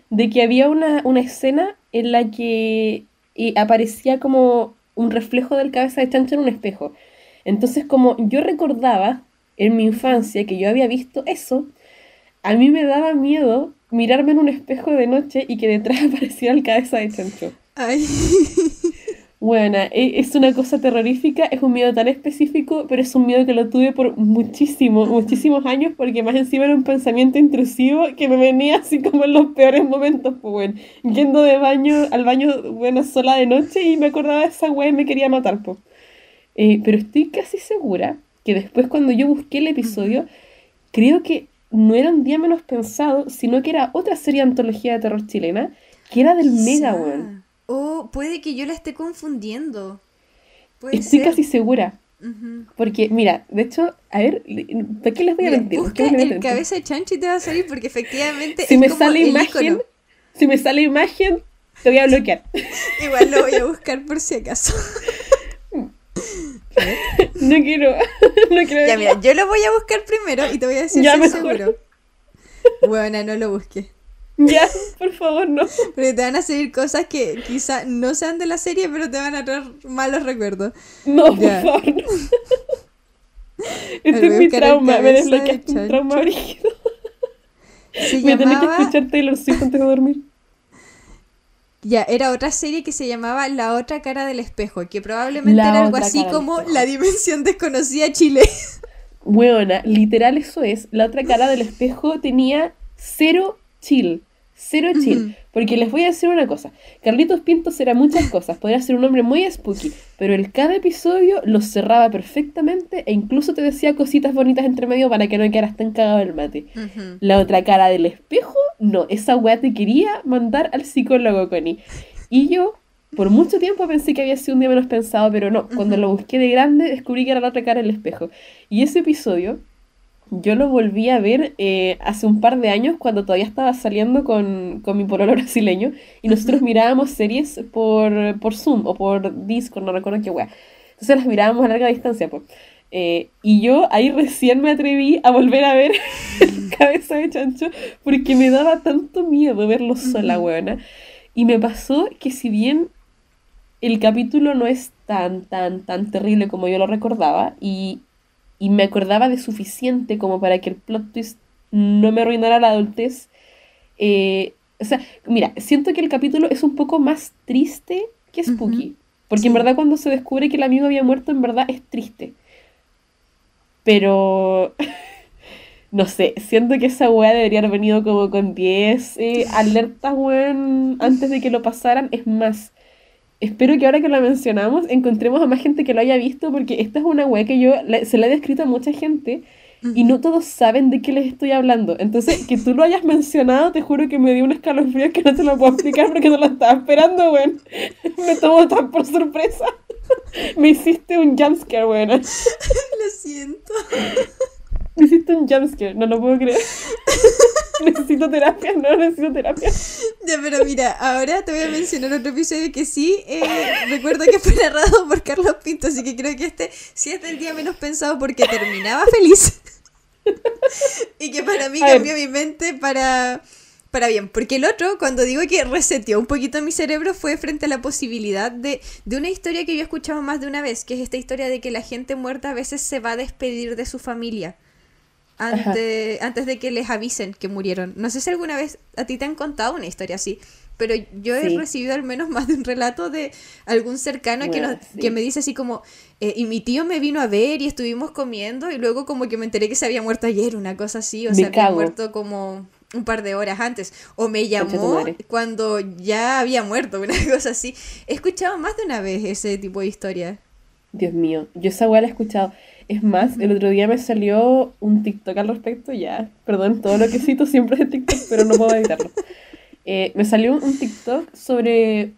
de que había una, una escena en la que eh, aparecía como un reflejo del cabeza de chancho en un espejo. Entonces, como yo recordaba en mi infancia que yo había visto eso, a mí me daba miedo mirarme en un espejo de noche y que detrás apareciera el cabeza de chancho. Ay. Bueno, e, es una cosa terrorífica, es un miedo tan específico, pero es un miedo que lo tuve por muchísimos, muchísimos años, porque más encima era un pensamiento intrusivo que me venía así como en los peores momentos, pues bueno, yendo de baño al baño, bueno, sola de noche y me acordaba de esa wea y me quería matar, pues. pero estoy casi segura que después cuando yo busqué el episodio, creo que no era un día menos pensado, sino que era otra serie de antología de terror chilena, que era del Mega, weón. Oh, puede que yo la esté confundiendo. Estoy casi segura. Porque, mira, de hecho, a ver, ¿para qué les voy a mentir? Busca el cabeza de chancho y te va a salir porque efectivamente si me sale imagen, si me sale imagen, te voy a bloquear. Igual lo voy a buscar por si acaso. no quiero, no quiero. Ya, mira, yo lo voy a buscar primero y te voy a decir si seguro. Bueno, no lo busqué. Ya, por favor, no. Porque te van a seguir cosas que quizá no sean de la serie, pero te van a traer malos recuerdos. No, por favor, no. Este es mi trauma, me desbloqueaste un trauma brígido. Se Voy a tener que escuchar Taylor Swift antes de dormir. Ya, era otra serie que se llamaba La otra cara del espejo, que probablemente era algo así como La dimensión desconocida Chile. Buena, literal eso es. La otra cara del espejo tenía cero chill. Cero chill. Porque les voy a decir una cosa. Carlitos Pinto será muchas cosas. Podría ser un hombre muy spooky. Pero el cada episodio lo cerraba perfectamente e incluso te decía cositas bonitas entre medio para que no quedaras tan cagado el mate. La otra cara del espejo, no. Esa weá te quería mandar al psicólogo, Connie. Y yo, por mucho tiempo pensé que había sido un día menos pensado, pero no. Cuando lo busqué de grande, descubrí que era la otra cara del espejo. Y ese episodio yo lo volví a ver eh, hace un par de años cuando todavía estaba saliendo con, con mi pololo brasileño y nosotros mirábamos series por, por Zoom o por Discord, no recuerdo qué wea. Entonces las mirábamos a larga distancia, pues. y yo ahí recién me atreví a volver a ver Cabeza de Chancho porque me daba tanto miedo verlo sola, weona. Y me pasó que si bien el capítulo no es tan, tan, tan terrible como yo lo recordaba y, y me acordaba de suficiente como para que el plot twist no me arruinara la adultez. Eh, o sea, mira, siento que el capítulo es un poco más triste que spooky. Porque en verdad cuando se descubre que el amigo había muerto, en verdad es triste. Pero... no sé, siento que esa weá debería haber venido como con 10 eh, alertas, weón, antes de que lo pasaran. Es más, espero que ahora que lo mencionamos encontremos a más gente que lo haya visto porque esta es una web que yo se la he descrito a mucha gente y no todos saben de qué les estoy hablando. Entonces, que tú lo hayas mencionado, te juro que me dio un escalofrío que no te lo puedo explicar porque no lo estaba esperando, weón. Me tomó tan por sorpresa. Me hiciste un jumpscare, buena. Lo siento. Me hiciste un jumpscare, no lo puedo creer. necesito terapia, no necesito terapia. Ya, pero mira, ahora te voy a mencionar otro episodio que sí eh, recuerdo que fue narrado por Carlos Pinto, así que creo que este sí es el día menos pensado porque terminaba feliz. y que para mí cambió mi mente para, para bien. Porque el otro, cuando digo que reseteó un poquito mi cerebro, fue frente a la posibilidad de, de una historia que yo he escuchado más de una vez, que es esta historia de que la gente muerta a veces se va a despedir de su familia. Antes, antes de que les avisen que murieron. No sé si alguna vez a ti te han contado una historia así, pero yo he Sí. recibido al menos más de un relato de algún cercano que, Bueno, nos- sí. que me dice así como, eh, y mi tío me vino a ver y estuvimos comiendo y luego como que me enteré que se había muerto ayer, una cosa así, o Me sea, había muerto como un par de horas antes, o me llamó cuando ya había muerto, una cosa así. He escuchado más de una vez ese tipo de historia. Dios mío, yo esa weá la he escuchado. Es más, el otro día me salió un TikTok al respecto, ya. Perdón, todo lo que cito siempre es de TikTok, pero no puedo evitarlo. Eh, me salió un, TikTok sobre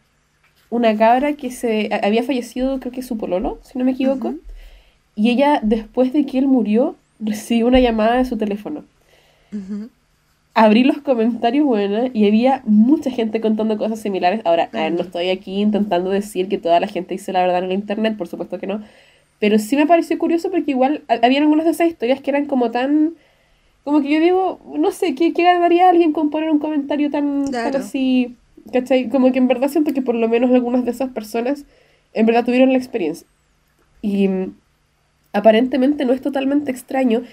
una cabra que se había fallecido, creo que su pololo, si no me equivoco. Y ella, después de que él murió, recibió una llamada de su teléfono. Abrí los comentarios, bueno, y había mucha gente contando cosas similares. Ahora, a ver, no estoy aquí intentando decir que toda la gente dice la verdad en el internet, por supuesto que no. Pero sí me pareció curioso porque igual ha- habían algunas de esas historias que eran como tan... Como que yo digo, no sé, ¿qué, qué ganaría alguien con poner un comentario tan, tan Claro. así? ¿Cachai? Como que en verdad siento que por lo menos algunas de esas personas en verdad tuvieron la experiencia. Y mm, aparentemente no es totalmente extraño.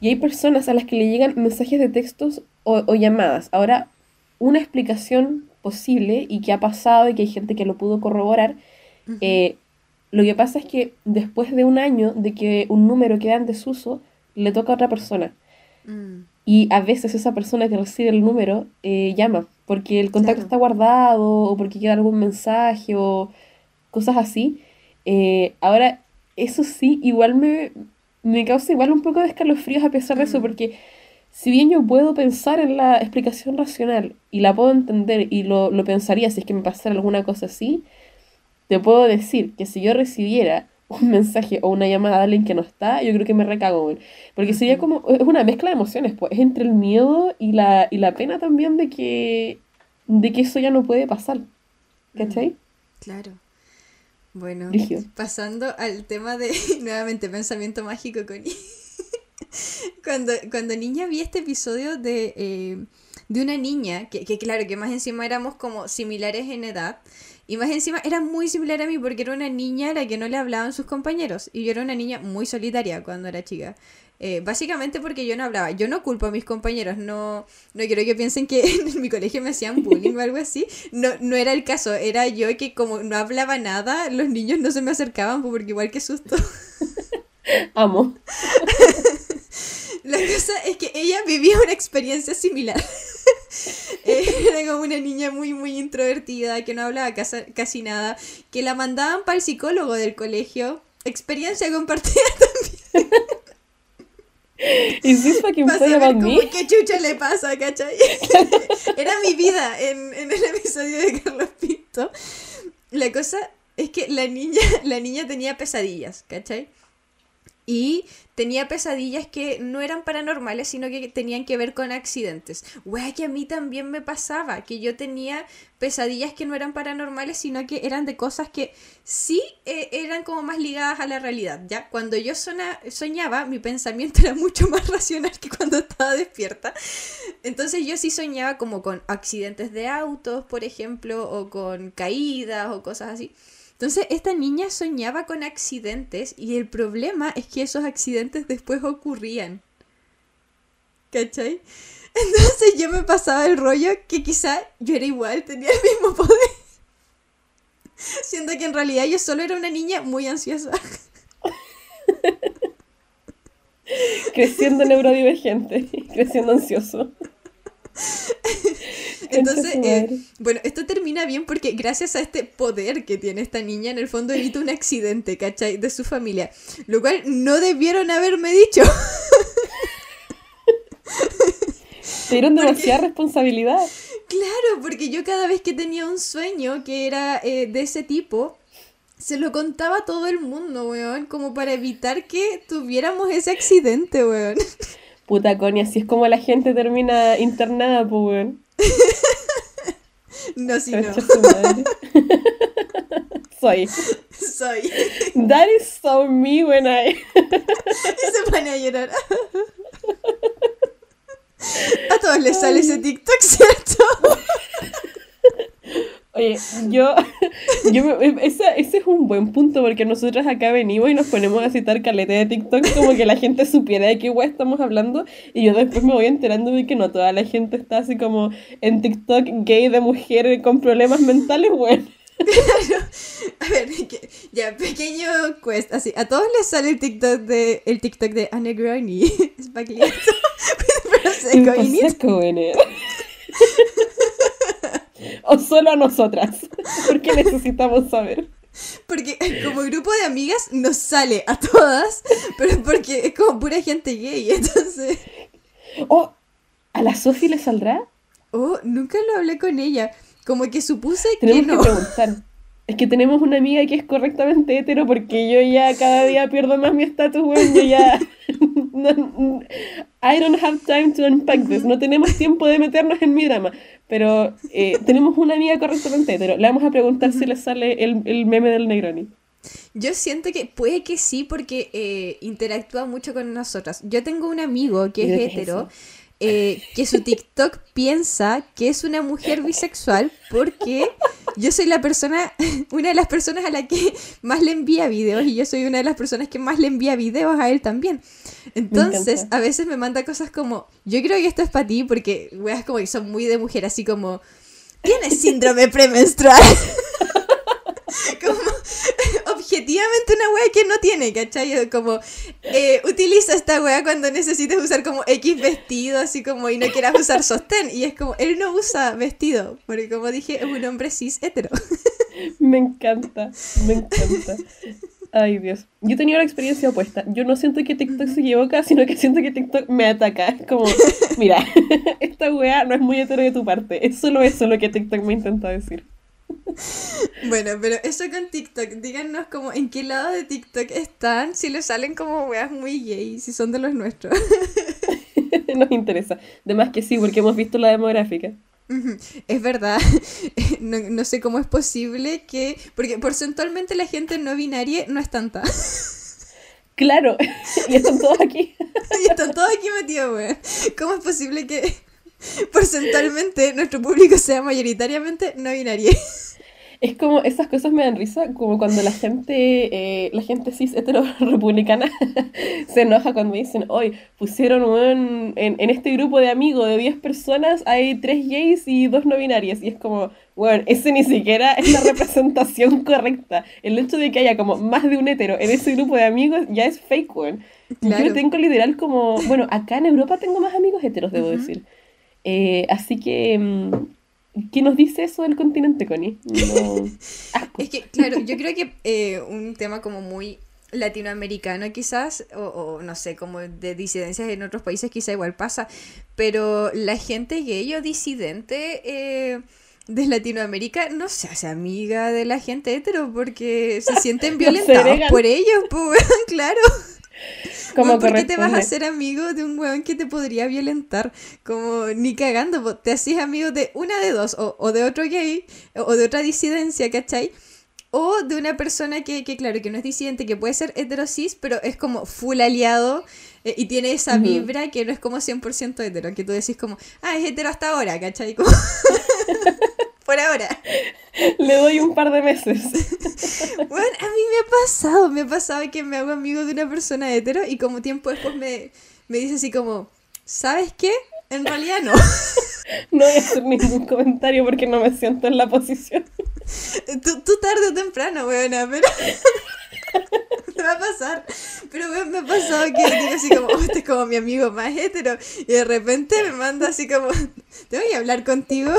Y hay personas a las que le llegan mensajes de textos o, o llamadas. Ahora, una explicación posible y que ha pasado y que hay gente que lo pudo corroborar, Ujú. eh, lo que pasa es que después de un año de que un número queda en desuso, le toca a otra persona. Mm. Y a veces esa persona que recibe el número eh, llama, porque el contacto Claro. está guardado o porque queda algún mensaje o cosas así. Eh, ahora, eso sí, igual me, me causa igual un poco de escalofríos a pesar de eso, Mm. porque si bien yo puedo pensar en la explicación racional y la puedo entender y lo, lo pensaría si es que me pasara alguna cosa así, te puedo decir que si yo recibiera un mensaje o una llamada de alguien que no está, yo creo que me recago, güey. Porque sería como, es una mezcla de emociones, pues, es entre el miedo y la, y la pena también de que, de que eso ya no puede pasar. ¿Cachai? Claro. Bueno, pasando al tema de nuevamente pensamiento mágico con cuando, cuando niña vi este episodio de, eh, de una niña, que, que claro, que más encima éramos como similares en edad, y más encima era muy similar a mí porque era una niña a la que no le hablaban sus compañeros, y yo era una niña muy solitaria cuando era chica. Eh, básicamente porque yo no hablaba. Yo no culpo a mis compañeros, no, no quiero que piensen que en mi colegio me hacían bullying o algo así. No, no era el caso, era yo que como no hablaba nada, los niños no se me acercaban porque igual que susto. Amo. La cosa es que ella vivía una experiencia similar. Eh, Era como una niña muy, muy introvertida, que no hablaba casa- casi nada, que la mandaban para el psicólogo del colegio. Experiencia compartida ¿Is this fucking play about como me? qué chucha le pasa, ¿cachai? Era mi vida en, en el episodio de Carlos Pinto. La cosa es que la niña, la niña tenía pesadillas, ¿cachai? Y tenía pesadillas que no eran paranormales, sino que tenían que ver con accidentes. Wea, que a mí también me pasaba, que yo tenía pesadillas que no eran paranormales, sino que eran de cosas que sí eh, eran como más ligadas a la realidad, ¿ya? Cuando yo soñaba, mi pensamiento era mucho más racional que cuando estaba despierta. Entonces yo sí soñaba como con accidentes de autos, por ejemplo, o con caídas o cosas así. Entonces esta niña soñaba con accidentes y el problema es que esos accidentes después ocurrían. ¿Cachai? Entonces yo me pasaba el rollo que quizá yo era igual, tenía el mismo poder. Siendo que en realidad yo solo era una niña muy ansiosa. Creciendo neurodivergente, creciendo ansioso. Entonces, eh, bueno, esto termina bien porque gracias a este poder que tiene esta niña, en el fondo evita un accidente, ¿cachai? De su familia. Lo cual no debieron haberme dicho. Te dieron demasiada responsabilidad. Claro, porque yo cada vez que tenía un sueño que era eh, de ese tipo, se lo contaba a todo el mundo, weón, como para evitar que tuviéramos ese accidente, weón. Puta Connie, así es como la gente termina internada, pues, weón. No, si no. Soy. Soy. That is so me when I... Y se pone a llorar. A todos les sale ese TikTok, ¿cierto? Oye, yo, yo me- esa- ese es un buen punto porque nosotros acá venimos y nos ponemos a citar caleta de TikTok como que la gente supiera de qué guay estamos hablando y yo después me voy enterando de que no toda la gente está así como en TikTok gay de mujer con problemas mentales, weón. A ver, ya, pequeño quest, así, a todos les sale el TikTok de, el TikTok de Anegroni, Spagliato, pero seco y nit. Prosecco, weón. O solo a nosotras, porque necesitamos saber. Porque como grupo de amigas nos sale a todas, pero porque es como pura gente gay, entonces... Oh, ¿a la Sofi le saldrá? Oh, nunca lo hablé con ella, como que supuse Tenemos que que no. preguntar. Es que tenemos una amiga que es correctamente hetero porque yo ya cada día pierdo más mi estatus, weón. Yo ya. no- I don't have time to unpack this. No tenemos tiempo de meternos en mi drama. Pero eh, tenemos una amiga correctamente hetero. Le vamos a preguntar si le sale el, el meme del Negroni. Yo siento que puede que sí porque eh, interactúa mucho con nosotras. Yo tengo un amigo que es es hetero, eso. Eh, que su TikTok piensa que es una mujer bisexual porque yo soy la persona, una de las personas a la que más le envía videos y yo soy una de las personas que más le envía videos a él también. Entonces, a veces me manda cosas como, yo creo que esto es para ti porque weas como que son muy de mujer, así como, tienes síndrome premenstrual. como objetivamente una wea que no tiene, ¿cachai? Como eh, utiliza esta wea cuando necesites usar como X vestido, así como y no quieras usar sostén. Y es como, él no usa vestido, porque como dije, es un hombre cis hetero. Me encanta, me encanta. Ay, Dios. Yo he tenido la experiencia opuesta. Yo no siento que TikTok se equivoca, sino que siento que TikTok me ataca. Es como, mira, esta weá no es muy hetero de tu parte. Es solo eso lo que TikTok me intenta decir. Bueno, pero eso con TikTok, díganos como en qué lado de TikTok están, si les salen como weas muy gay, si son de los nuestros. Nos interesa. De más que sí, porque hemos visto la demográfica. Es verdad, no, no sé cómo es posible que, porque porcentualmente la gente no binaria no es tanta. Claro, y están todos aquí. Y están todos aquí metidos, weón. ¿Cómo es posible que porcentualmente nuestro público sea mayoritariamente no binario? Es como, esas cosas me dan risa, como cuando la gente, eh, la gente cis hetero republicana se enoja cuando dicen, hoy pusieron weón, en, en este grupo de amigos de 10 personas hay 3 gays y 2 no binarias. Y es como, bueno, ese ni siquiera es la representación correcta. El hecho de que haya como más de un hetero en ese grupo de amigos ya es fake, weón. Claro. Yo tengo literal como, bueno, acá en Europa tengo más amigos heteros, debo decir. Eh, así que, mm, ¿qué nos dice eso del continente, Connie? No. Es que, claro, yo creo que eh, un tema como muy latinoamericano quizás, o, o no sé, como de disidencias en otros países quizá igual pasa, pero la gente gay o disidente eh, de Latinoamérica no se hace amiga de la gente hetero porque se sienten violentados por ellos, pues, claro. Como ¿Por qué te vas a hacer amigo de un weón que te podría violentar? Como ni cagando, te hacías amigo de una de dos, o, o de otro gay, o de otra disidencia, ¿cachai? O de una persona que, que, claro, que no es disidente, que puede ser heterosis, pero es como full aliado eh, y tiene esa vibra que no es como 100% hetero, que tú decís como, ah, es hetero hasta ahora, ¿cachai? Como, por ahora. Le doy un par de meses. Bueno, a mí me ha pasado, me ha pasado que me hago amigo de una persona hetero y como tiempo después me, me dice así como, ¿sabes qué? En realidad no. No voy a hacer ningún comentario porque no me siento en la posición. tú, tú tarde o temprano, weona, pero... me va a pasar. Pero weón, me ha pasado que digo así como, "Oh, este es como mi amigo más hetero. Y de repente me manda así como, tengo que hablar contigo.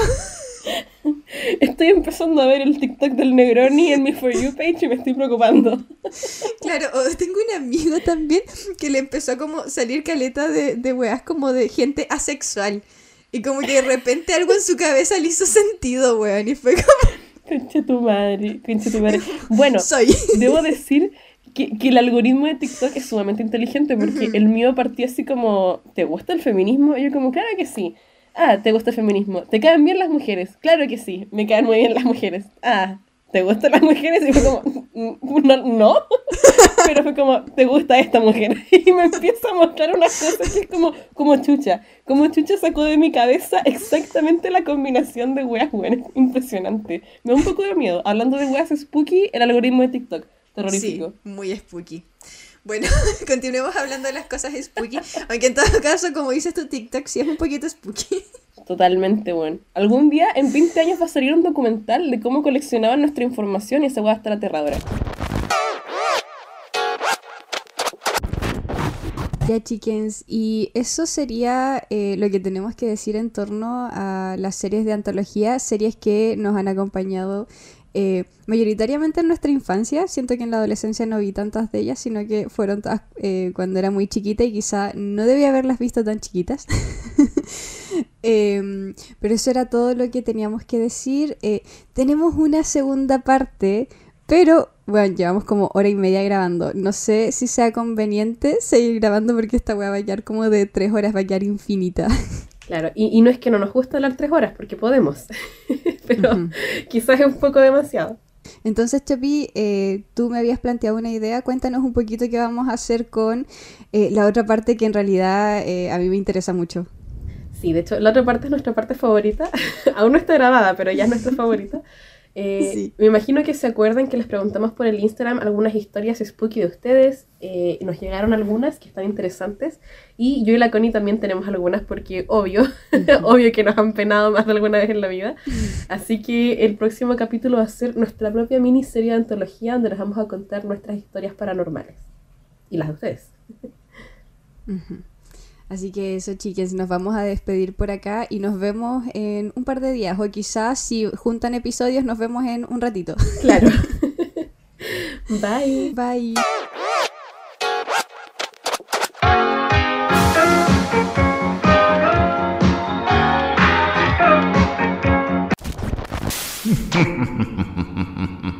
Estoy empezando a ver el TikTok del Negroni en mi For You page y me estoy preocupando. Claro, tengo un amigo también que le empezó a como salir caleta de, de weas como de gente asexual. Y como que de repente algo en su cabeza le hizo sentido, weón. Y fue como, Concha tu madre, concha tu madre. Bueno, Soy. debo decir que, que el algoritmo de TikTok es sumamente inteligente porque el mío partió así como, ¿te gusta el feminismo? Y yo como, claro que sí. Ah, ¿te gusta el feminismo? ¿Te caen bien las mujeres? Claro que sí, me caen muy bien las mujeres. Ah, ¿te gustan las mujeres? Y fue como, "Mm, no, no. Pero fue como, ¿te gusta esta mujer? Y me empieza a mostrar unas cosas que es como, como chucha. Como chucha sacó de mi cabeza exactamente la combinación de weas buenas. Impresionante. Me da un poco de miedo. Hablando de weas spooky, el algoritmo de TikTok. Terrorífico. Sí, muy spooky. Bueno, continuemos hablando de las cosas spooky. Aunque en todo caso, como dices tu TikTok, sí es un poquito spooky. Totalmente, bueno. Algún día, en 20 años, va a salir un documental de cómo coleccionaban nuestra información y esa va a estar aterradora. Ya, chickens, y eso sería eh, lo que tenemos que decir en torno a las series de antología, series que nos han acompañado eh, mayoritariamente en nuestra infancia. Siento que en la adolescencia no vi tantas de ellas, sino que fueron todas eh, cuando era muy chiquita y quizá no debía haberlas visto tan chiquitas. Em, pero eso era todo lo que teníamos que decir. Eh, tenemos una segunda parte, pero bueno, llevamos como hora y media grabando. No sé si sea conveniente seguir grabando porque esta weá va a quedar como de tres horas, va a quedar infinita. Claro, y, y no es que no nos gusta hablar tres horas, porque podemos. Pero quizás es un poco demasiado. Entonces, Chopi, eh, tú me habías planteado una idea. Cuéntanos un poquito qué vamos a hacer con eh, la otra parte que en realidad eh, a mí me interesa mucho. Sí, de hecho, la otra parte es nuestra parte favorita. Aún no está grabada, pero ya es nuestra favorita. Eh, Sí. Me imagino que se acuerdan que les preguntamos por el Instagram algunas historias spooky de ustedes. eh, nos llegaron algunas que están interesantes. Y yo y la Connie también tenemos algunas porque, obvio, obvio que nos han penado más de alguna vez en la vida. Así que el próximo capítulo va a ser nuestra propia miniserie de antología donde les vamos a contar nuestras historias paranormales. Y las de ustedes. Ujú. Así que eso, chiques, nos vamos a despedir por acá y nos vemos en un par de días. O quizás si juntan episodios, nos vemos en un ratito. Claro. Bye. Bye.